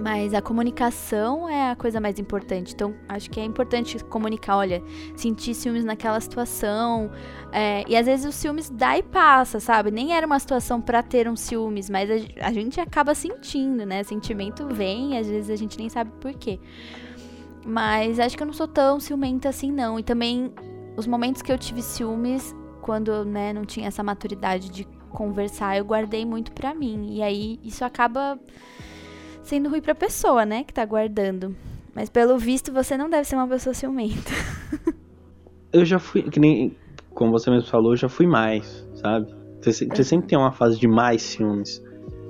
Mas a comunicação é a coisa mais importante. Então, acho que é importante comunicar, olha, sentir ciúmes naquela situação. É, e às vezes o ciúmes dá e passa, sabe? Nem era uma situação para ter um ciúmes, mas a, a, gente acaba sentindo, né? Sentimento vem, às vezes a gente nem sabe por quê. Mas acho que eu não sou tão ciumenta assim, não. E também, os momentos que eu tive ciúmes, quando, né, não tinha essa maturidade de conversar, eu guardei muito pra mim. E aí isso acaba sendo ruim pra pessoa, né, que tá guardando. Mas pelo visto você não deve ser uma pessoa ciumenta. eu já fui, que nem como você mesmo falou, eu já fui mais, sabe? Você, você sempre tem uma fase de mais ciúmes.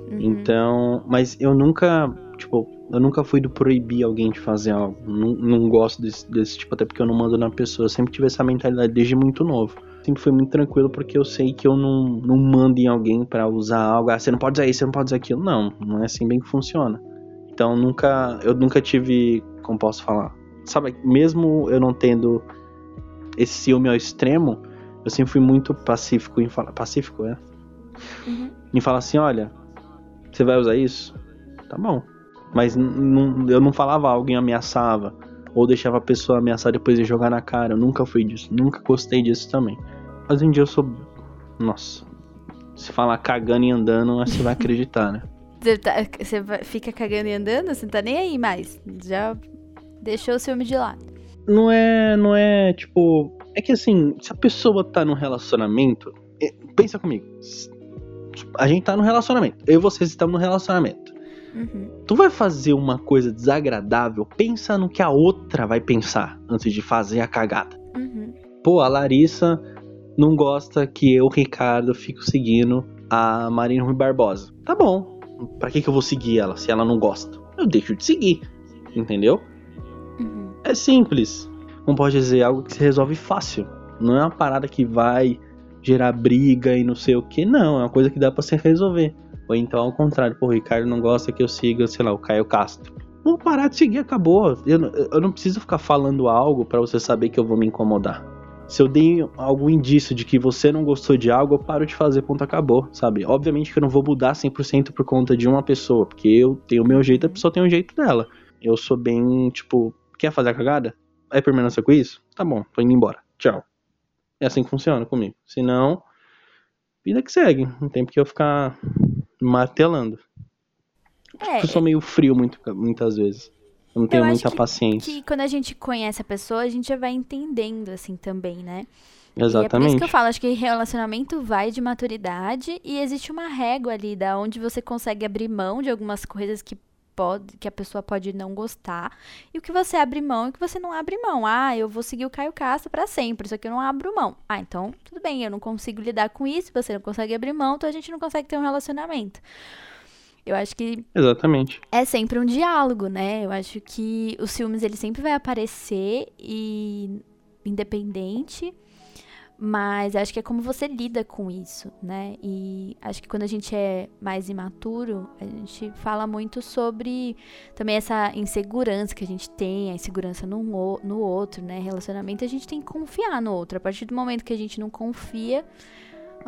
Uhum. Então, mas eu nunca, tipo, eu nunca fui do proibir alguém de fazer algo. Não, não gosto desse, desse tipo, até porque eu não mando na pessoa. Eu sempre tive essa mentalidade desde muito novo. Sempre foi muito tranquilo porque eu sei que eu não, não mando em alguém para usar algo. Ah, você não pode usar isso, você não pode usar aquilo. Não, não é assim bem que funciona. Então nunca, eu nunca tive, como posso falar, sabe, mesmo eu não tendo esse ciúme ao extremo, eu sempre fui muito pacífico em falar, pacífico, é? Uhum. Em falar assim, olha, você vai usar isso? Tá bom. Mas eu não falava algo e ameaçava. Ou deixava a pessoa ameaçar depois de jogar na cara. Eu nunca fui disso. Nunca gostei disso também. Mas um dia eu sou. Nossa. Se falar cagando e andando, você vai acreditar, né? Você, tá, você fica cagando e andando? Você não tá nem aí mais. Já deixou o ciúme de lado. Não é. Não é tipo. É que assim, se a pessoa tá num relacionamento. É, pensa comigo. A gente tá num relacionamento. Eu e vocês estamos num relacionamento. Uhum. Tu vai fazer uma coisa desagradável, pensa no que a outra vai pensar antes de fazer a cagada. Uhum. Pô, a Larissa não gosta que eu, Ricardo, fico seguindo a Marina Rui Barbosa. Tá bom. Pra que, que eu vou seguir ela se ela não gosta? Eu deixo de seguir. Entendeu? Uhum. É simples. Como pode dizer, algo que se resolve fácil. Não é uma parada que vai gerar briga e não sei o que. Não, é uma coisa que dá para se resolver. Ou então ao contrário, pô, o Ricardo não gosta que eu siga, sei lá, o Caio Castro. Vou parar de seguir, acabou. Eu, eu não preciso ficar falando algo para você saber que eu vou me incomodar. Se eu dei algum indício de que você não gostou de algo, eu paro de fazer, ponto, acabou, sabe? Obviamente que eu não vou mudar 100% por conta de uma pessoa, porque eu tenho o meu jeito, a pessoa tem o jeito dela. Eu sou bem, tipo, quer fazer a cagada? É permanência com isso? Tá bom, tô indo embora. Tchau. É assim que funciona comigo. Se não, vida que segue. Não tem porque eu ficar martelando. É, eu sou meio frio muito, muitas vezes. Eu não tenho eu muita que, paciência. Que quando a gente conhece a pessoa, a gente já vai entendendo, assim, também, né? Exatamente. E é por isso que eu falo, acho que relacionamento vai de maturidade e existe uma régua ali da onde você consegue abrir mão de algumas coisas que pode, que a pessoa pode não gostar, e o que você abre mão e o que você não abre mão. Ah, eu vou seguir o Caio Castro para sempre, isso aqui eu não abro mão. Ah, então tudo bem, eu não consigo lidar com isso, você não consegue abrir mão, então a gente não consegue ter um relacionamento. Eu acho que. Exatamente. É sempre um diálogo, né? Eu acho que os ciúmes ele sempre vai aparecer e independente mas acho que é como você lida com isso, né? E acho que quando a gente é mais imaturo, a gente fala muito sobre também essa insegurança que a gente tem, a insegurança no, no outro, né? Relacionamento, a gente tem que confiar no outro. A partir do momento que a gente não confia,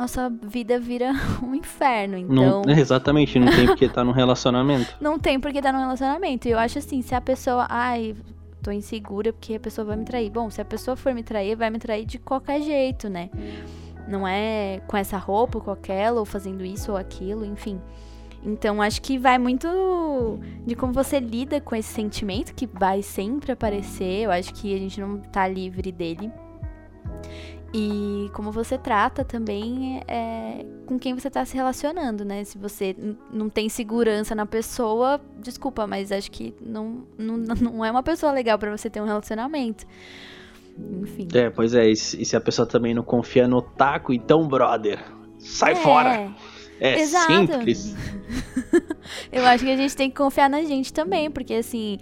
nossa vida vira um inferno. Então. Não, exatamente, não tem porque tá no relacionamento. não tem porque tá no relacionamento. E eu acho assim, se a pessoa. Ai, tô insegura porque a pessoa vai me trair. Bom, se a pessoa for me trair, vai me trair de qualquer jeito, né? Não é com essa roupa, com aquela, ou fazendo isso ou aquilo, enfim. Então, acho que vai muito de como você lida com esse sentimento que vai sempre aparecer. Eu acho que a gente não tá livre dele. E como você trata também é, com quem você está se relacionando, né? Se você não tem segurança na pessoa, desculpa, mas acho que não, não, não é uma pessoa legal para você ter um relacionamento. Enfim. É, pois é, e se a pessoa também não confia no taco, então, brother, sai é. fora. É Exato. simples. Eu acho que a gente tem que confiar na gente também, porque assim,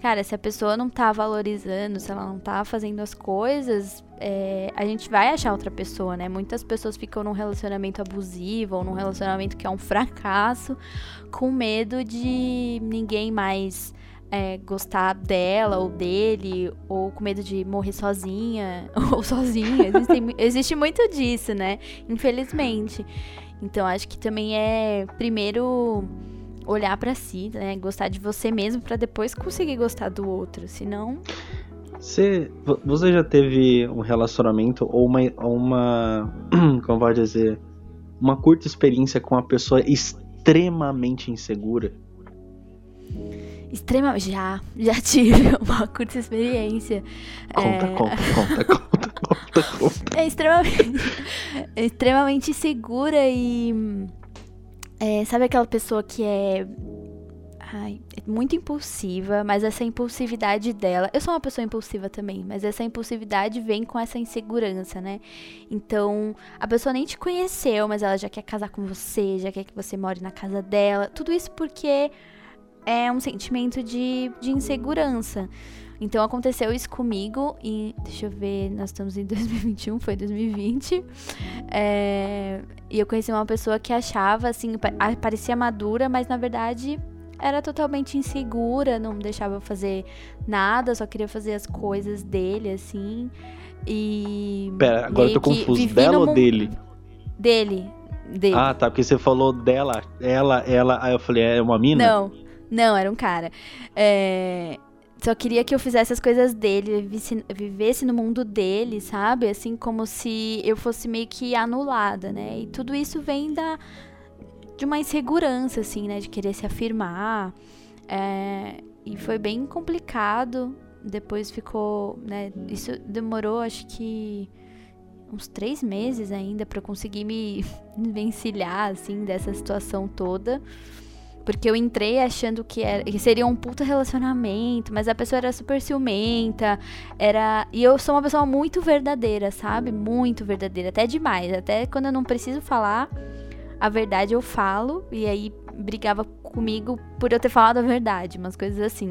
cara, se a pessoa não tá valorizando, se ela não tá fazendo as coisas, é, a gente vai achar outra pessoa, né? Muitas pessoas ficam num relacionamento abusivo ou num relacionamento que é um fracasso, com medo de ninguém mais é, gostar dela ou dele, ou com medo de morrer sozinha ou sozinha. Existe, existe muito disso, né? Infelizmente. Então acho que também é primeiro olhar para si, né? Gostar de você mesmo para depois conseguir gostar do outro. Senão. Você, você já teve um relacionamento ou uma, uma. Como pode dizer? Uma curta experiência com uma pessoa extremamente insegura? Extrema, já, já tive uma curta experiência. Conta, é... conta, conta, conta, conta, conta. é extremamente, é extremamente segura e. É, sabe aquela pessoa que é Ai, é muito impulsiva, mas essa impulsividade dela. Eu sou uma pessoa impulsiva também, mas essa impulsividade vem com essa insegurança, né? Então, a pessoa nem te conheceu, mas ela já quer casar com você, já quer que você more na casa dela. Tudo isso porque é um sentimento de, de insegurança. Então aconteceu isso comigo e deixa eu ver, nós estamos em 2021, foi 2020. É, e eu conheci uma pessoa que achava assim, parecia madura, mas na verdade era totalmente insegura, não deixava eu fazer nada, só queria fazer as coisas dele, assim. E. Pera, agora eu tô confuso. Dela ou dele? Dele. Dele. Ah, tá, porque você falou dela, ela, ela, aí eu falei, é uma mina? Não, não, era um cara. É... Só queria que eu fizesse as coisas dele, vivesse, vivesse no mundo dele, sabe? Assim, como se eu fosse meio que anulada, né? E tudo isso vem da, de uma insegurança, assim, né? De querer se afirmar. É, e foi bem complicado. Depois ficou, né? Isso demorou, acho que uns três meses ainda para conseguir me vencilhar, assim, dessa situação toda. Porque eu entrei achando que, era, que seria um puta relacionamento, mas a pessoa era super ciumenta, era... E eu sou uma pessoa muito verdadeira, sabe? Muito verdadeira, até demais. Até quando eu não preciso falar, a verdade eu falo, e aí brigava comigo por eu ter falado a verdade, umas coisas assim.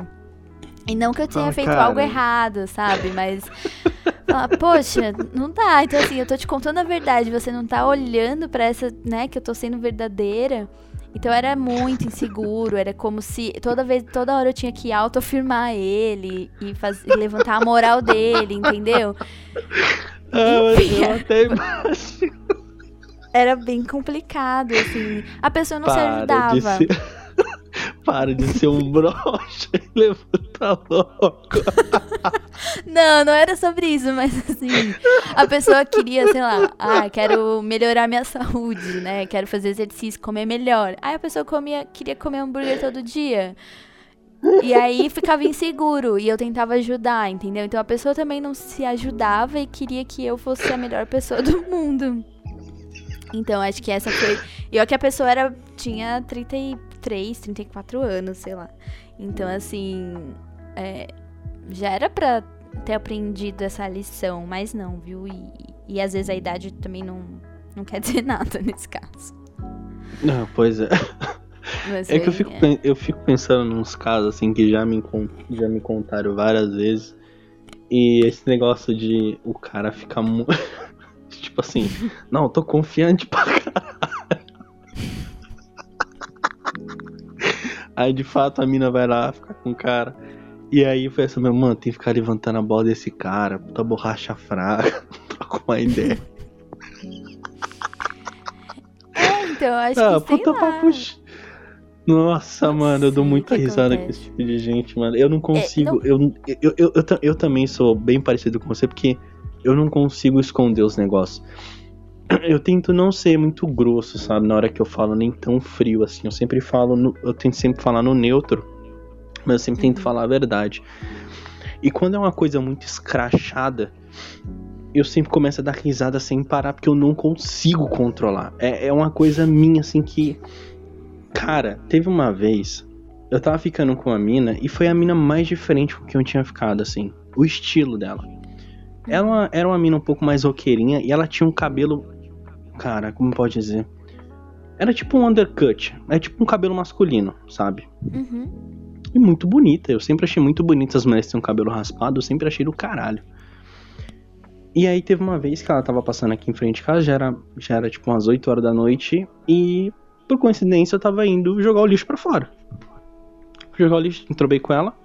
E não que eu tenha feito cara. algo errado, sabe? Mas. Falar, poxa, não dá. Então, assim, eu tô te contando a verdade, você não tá olhando para essa, né, que eu tô sendo verdadeira. Então era muito inseguro, era como se toda vez, toda hora eu tinha que autoafirmar ele e, faz, e levantar a moral dele, entendeu? Ah, mas eu até imagino era bem complicado, assim. A pessoa não Para se ajudava. Para de ser um brocha e levanta logo. não, não era sobre isso, mas assim, a pessoa queria, sei lá, ah, quero melhorar minha saúde, né? Quero fazer exercício, comer melhor. Aí a pessoa comia, queria comer hambúrguer todo dia. E aí ficava inseguro e eu tentava ajudar, entendeu? Então a pessoa também não se ajudava e queria que eu fosse a melhor pessoa do mundo. Então, acho que essa foi. E olha que a pessoa era, tinha 33, 34 anos, sei lá. Então, assim. É, já era pra ter aprendido essa lição, mas não, viu? E, e às vezes a idade também não, não quer dizer nada nesse caso. Não, pois é. Mas é que eu fico, é. eu fico pensando nos casos assim que já me, já me contaram várias vezes. E esse negócio de o cara ficar muito. Tipo assim, não, tô confiante pra caralho. Aí de fato a mina vai lá ficar com o cara. E aí foi essa, meu mano, tem que ficar levantando a bola desse cara, puta borracha fraca, troca uma ideia. É, então, acho ah, que puta papo. Nossa, mano, eu dou muita risada com esse tipo de gente, mano. Eu não consigo. É. Eu, eu, eu, eu, eu, também sou bem parecido com você, porque eu não consigo esconder os negócios. Eu tento não ser muito grosso, sabe? Na hora que eu falo, nem tão frio assim. Eu sempre falo, no, eu tento sempre falar no neutro, mas eu sempre tento uhum. falar a verdade. E quando é uma coisa muito escrachada, eu sempre começo a dar risada sem parar, porque eu não consigo controlar. É, é uma coisa minha, assim, que. Cara, teve uma vez. Eu tava ficando com a mina e foi a mina mais diferente com que eu tinha ficado, assim. O estilo dela. Ela era uma mina um pouco mais roqueirinha e ela tinha um cabelo. Cara, como pode dizer? Era tipo um undercut. É tipo um cabelo masculino, sabe? Uhum. E muito bonita. Eu sempre achei muito bonita as mulheres que têm um cabelo raspado. Eu sempre achei do caralho. E aí teve uma vez que ela tava passando aqui em frente de casa, já era, já era tipo umas 8 horas da noite. E por coincidência eu tava indo jogar o lixo para fora. Jogar o lixo, entrobei com ela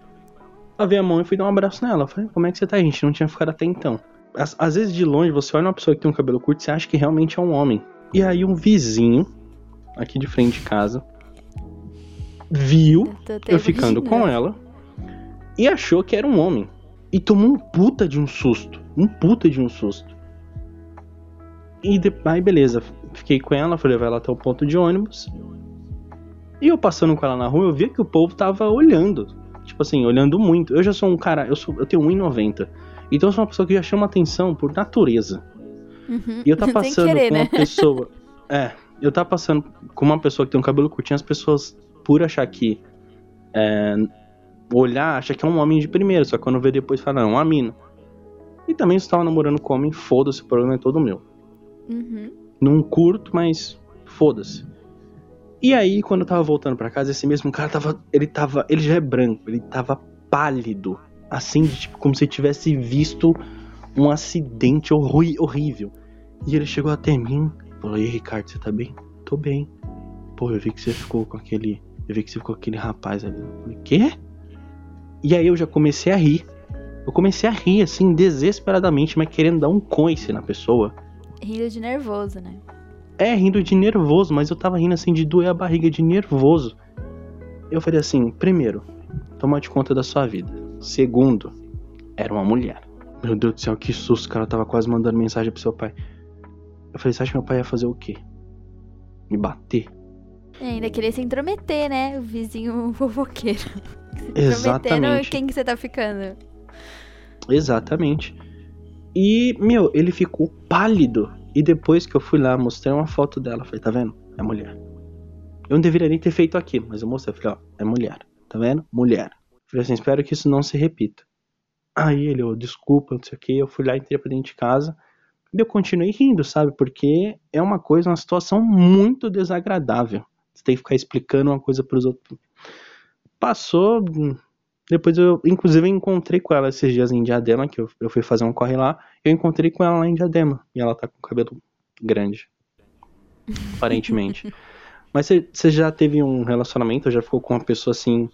lavei a mão e fui dar um abraço nela. Falei, como é que você tá? A gente não tinha ficado até então. Às, às, vezes de longe você olha uma pessoa que tem um cabelo curto e você acha que realmente é um homem. E aí um vizinho, aqui de frente de casa, viu eu, ficando com ela e achou que era um homem. E tomou um puta de um susto. Um puta de um susto. E de... aí beleza, fiquei com ela, fui levar ela até o ponto de ônibus. E eu passando com ela na rua, eu via que o povo tava olhando tipo assim, olhando muito. Eu já sou um cara, eu, sou, eu tenho 1,90. Então eu sou uma pessoa que já chama atenção por natureza. Uhum. E eu tava Sem passando querer, com uma né? pessoa. É, eu tava passando com uma pessoa que tem um cabelo curtinho, as pessoas, por achar que. É, olhar, acha que é um homem de primeiro, só que quando vê depois fala, não, é uma mina. E também se tava namorando com homem, foda-se, o problema é todo meu. Uhum. Não curto, mas foda-se. E aí, quando eu tava voltando pra casa, esse mesmo cara tava. Ele tava. Ele já é branco, ele tava pálido. Assim, de, tipo, como se tivesse visto um acidente horri- horrível. E ele chegou até mim falou: E aí, Ricardo, você tá bem? Tô bem. Pô, eu vi que você ficou com aquele. Eu vi que você ficou com aquele rapaz ali. Eu falei, quê? E aí eu já comecei a rir. Eu comecei a rir, assim, desesperadamente, mas querendo dar um coice na pessoa. Rindo de nervoso, né? É, rindo de nervoso, mas eu tava rindo assim de doer a barriga de nervoso. Eu falei assim: primeiro, toma de conta da sua vida. Segundo, era uma mulher. Meu Deus do céu, que susto, o cara tava quase mandando mensagem pro seu pai. Eu falei: você acha que meu pai ia fazer o quê? Me bater? E ainda querer se intrometer, né? O vizinho fofoqueiro. Exatamente. quem que você tá ficando. Exatamente. E, meu, ele ficou pálido. E depois que eu fui lá, mostrei uma foto dela. Falei, tá vendo? É mulher. Eu não deveria nem ter feito aquilo, mas eu mostrei. Falei, ó, é mulher. Tá vendo? Mulher. Falei assim, espero que isso não se repita. Aí ele, ô, desculpa, não sei o que. Eu fui lá, entrei pra dentro de casa. E eu continuei rindo, sabe? Porque é uma coisa, uma situação muito desagradável. Você tem que ficar explicando uma coisa pros outros. Passou. Depois eu, inclusive, eu encontrei com ela esses dias em Diadema, que eu, eu fui fazer um corre lá. Eu encontrei com ela lá em Diadema. E ela tá com o cabelo grande. Aparentemente. Mas você você já teve um relacionamento, já ficou com uma pessoa assim,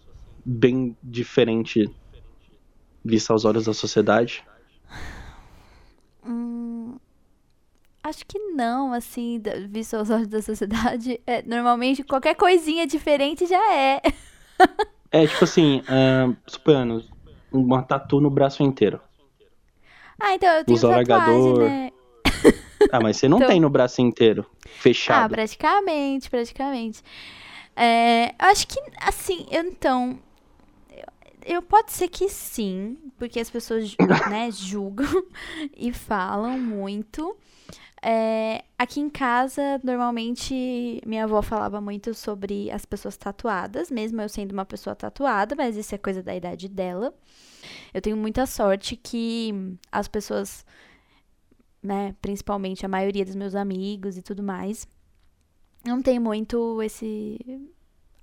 bem diferente, vista aos olhos da sociedade? Hum, acho que não, assim, visto aos olhos da sociedade. É, normalmente qualquer coisinha diferente já é. É, tipo assim, ah, suponhando, uma tatu no braço inteiro. Ah, então eu tenho Usa tatuagem, né? Ah, mas você não Então- tem no braço inteiro, Ah, fechado. praticamente, praticamente. É, acho que, assim, eu então. Eu, pode ser que sim, porque as pessoas, né, julgam e falam muito. É, aqui em casa, normalmente, minha avó falava muito sobre as pessoas tatuadas, mesmo eu sendo uma pessoa tatuada, mas isso é coisa da idade dela. Eu tenho muita sorte que as pessoas, né, principalmente a maioria dos meus amigos e tudo mais, não tem muito esse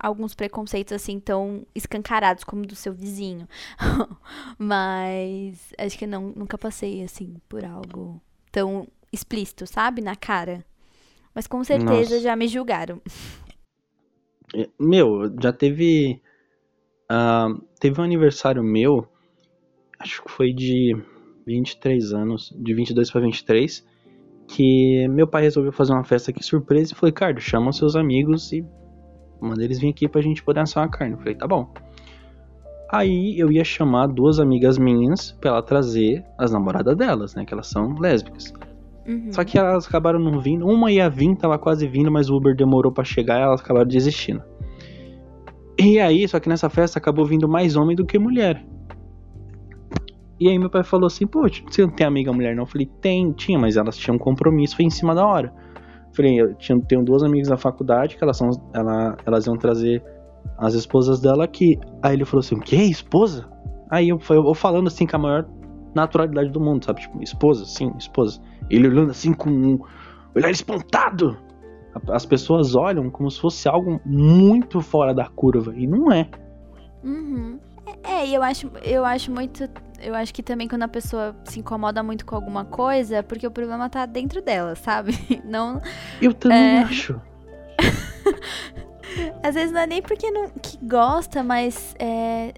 alguns preconceitos assim tão escancarados como do seu vizinho. Mas acho que não, nunca passei assim por algo tão explícito, sabe? Na cara. Mas com certeza Nossa. já me julgaram. É, Meu, já teve. ah, teve um aniversário meu, acho que foi de 23 anos, de 22 para 23, que meu pai resolveu fazer uma festa aqui surpresa e falou: Ricardo, chama seus amigos e manda eles vir aqui pra gente poder assar uma carne. Eu falei: tá bom. Aí eu ia chamar duas amigas minhas pra ela trazer as namoradas delas, né? Que elas são lésbicas. Uhum. Só que elas acabaram não vindo. Uma ia vir, tava quase vindo, mas o Uber demorou pra chegar e elas acabaram desistindo. E aí, só que nessa festa acabou vindo mais homem do que mulher. E aí meu pai falou assim, pô, você não tem amiga mulher não? Eu falei, tem, tinha, mas elas tinham um compromisso, foi em cima da hora. Falei, eu tinha, tenho duas amigas da faculdade que elas, são, ela, elas iam trazer as esposas dela aqui. Aí ele falou assim, o quê? Esposa? Aí eu, eu, eu falando assim com a maior naturalidade do mundo, sabe? Tipo, esposa, sim, esposa. Ele olhando assim com um olhar espantado. As pessoas olham como se fosse algo muito fora da curva. E não é. Uhum. É, e eu acho, eu acho muito. Eu acho que também quando a pessoa se incomoda muito com alguma coisa, é porque o problema tá dentro dela, sabe? Não. Eu também É. acho. Às vezes não é nem porque não, que gosta, mas é.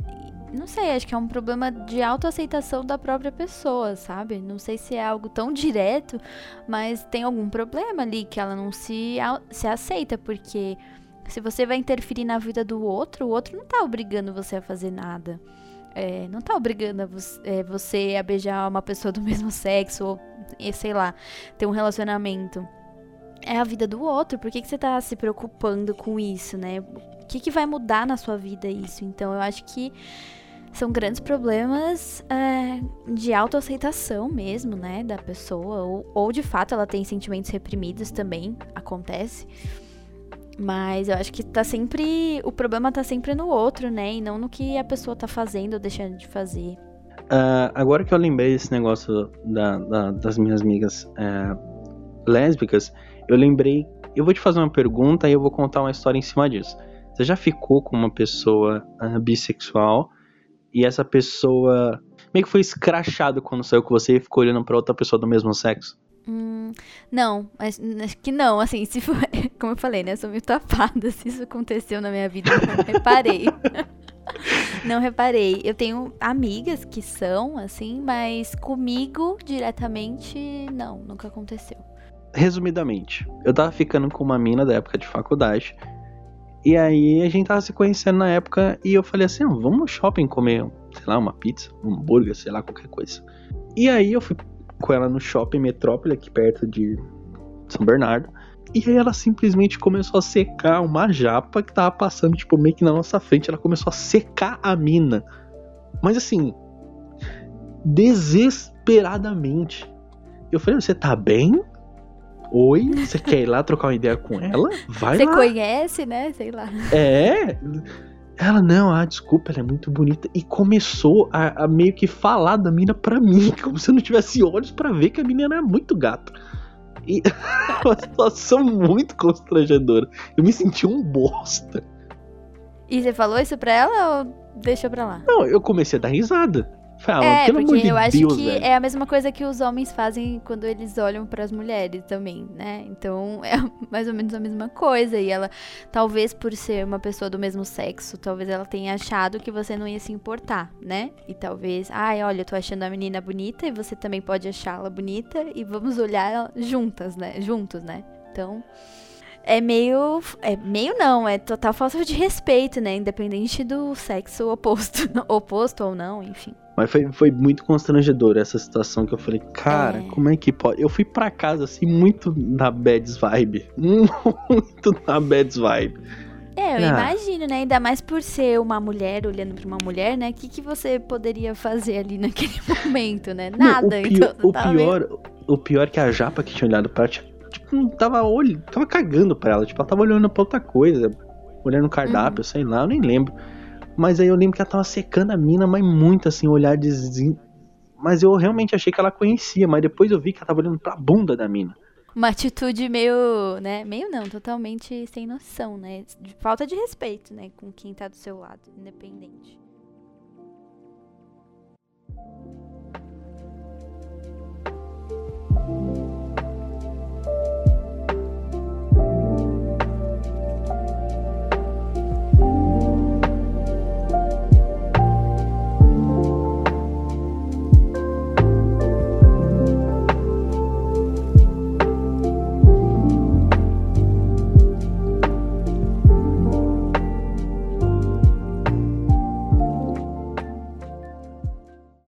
Não sei, acho que é um problema de autoaceitação da própria pessoa, sabe? Não sei se é algo tão direto, mas tem algum problema ali que ela não se, se aceita, porque se você vai interferir na vida do outro, o outro não tá obrigando você a fazer nada. É, não tá obrigando a você, é, você a beijar uma pessoa do mesmo sexo, ou, sei lá, ter um relacionamento. É a vida do outro, por que, que você tá se preocupando com isso, né? O que, que vai mudar na sua vida isso? Então, eu acho que são grandes problemas é, de autoaceitação mesmo, né, da pessoa, ou, ou de fato ela tem sentimentos reprimidos também, acontece. Mas eu acho que tá sempre. O problema tá sempre no outro, né? E não no que a pessoa tá fazendo ou deixando de fazer. Uh, agora que eu lembrei desse negócio da, da, das minhas amigas uh, lésbicas, eu lembrei. Eu vou te fazer uma pergunta e eu vou contar uma história em cima disso. Você já ficou com uma pessoa uh, bissexual e essa pessoa meio que foi escrachado quando saiu com você e ficou olhando para outra pessoa do mesmo sexo? Hum, não, acho que não, assim, se for, como eu falei, né, eu sou meio tapada, se isso aconteceu na minha vida, eu não reparei. não reparei. Eu tenho amigas que são, assim, mas comigo, diretamente, não, nunca aconteceu. Resumidamente, eu tava ficando com uma mina da época de faculdade, e aí a gente tava se conhecendo na época, e eu falei assim, vamos no shopping comer, sei lá, uma pizza, um hambúrguer, sei lá, qualquer coisa. E aí eu fui com ela no shopping Metrópole, aqui perto de São Bernardo. E aí ela simplesmente começou a secar uma japa que tava passando, tipo, meio que na nossa frente. Ela começou a secar a mina. Mas assim, desesperadamente. Eu falei, você tá bem? Oi, você quer ir lá trocar uma ideia com ela? Vai você lá. Você conhece, né? Sei lá. É. Ela, não, ah, desculpa, ela é muito bonita. E começou a, a meio que falar da mina pra mim, como se eu não tivesse olhos para ver que a menina era muito gata. E uma situação muito constrangedora. Eu me senti um bosta. E você falou isso pra ela ou deixou pra lá? Não, eu comecei a dar risada. Fala, é, pelo porque amor de eu acho Deus, que velho. é a mesma coisa que os homens fazem quando eles olham para as mulheres também, né? Então é mais ou menos a mesma coisa. E ela, talvez por ser uma pessoa do mesmo sexo, talvez ela tenha achado que você não ia se importar, né? E talvez, ai, olha, eu tô achando a menina bonita e você também pode achá-la bonita e vamos olhar juntas, né? Juntos, né? Então é meio. É meio não, é total falta de respeito, né? Independente do sexo oposto. oposto ou não, enfim. Mas foi, foi muito constrangedor essa situação que eu falei, cara, é. como é que pode? Eu fui para casa assim, muito na bad vibe. Muito na bad vibe. É, eu ah. imagino, né? Ainda mais por ser uma mulher olhando pra uma mulher, né? O que, que você poderia fazer ali naquele momento, né? Nada. Não, o, pior, então, o, pior, o pior é que a japa que tinha olhado pra tipo, não tava olhando, tava cagando pra ela. Tipo, ela tava olhando pra outra coisa, olhando o cardápio, uhum. sei lá, eu nem lembro. Mas aí eu lembro que ela tava secando a mina, mas muito assim, olhar de. Mas eu realmente achei que ela conhecia, mas depois eu vi que ela tava olhando pra bunda da mina. Uma atitude meio, né? Meio não, totalmente sem noção, né? De falta de respeito, né? Com quem tá do seu lado, independente.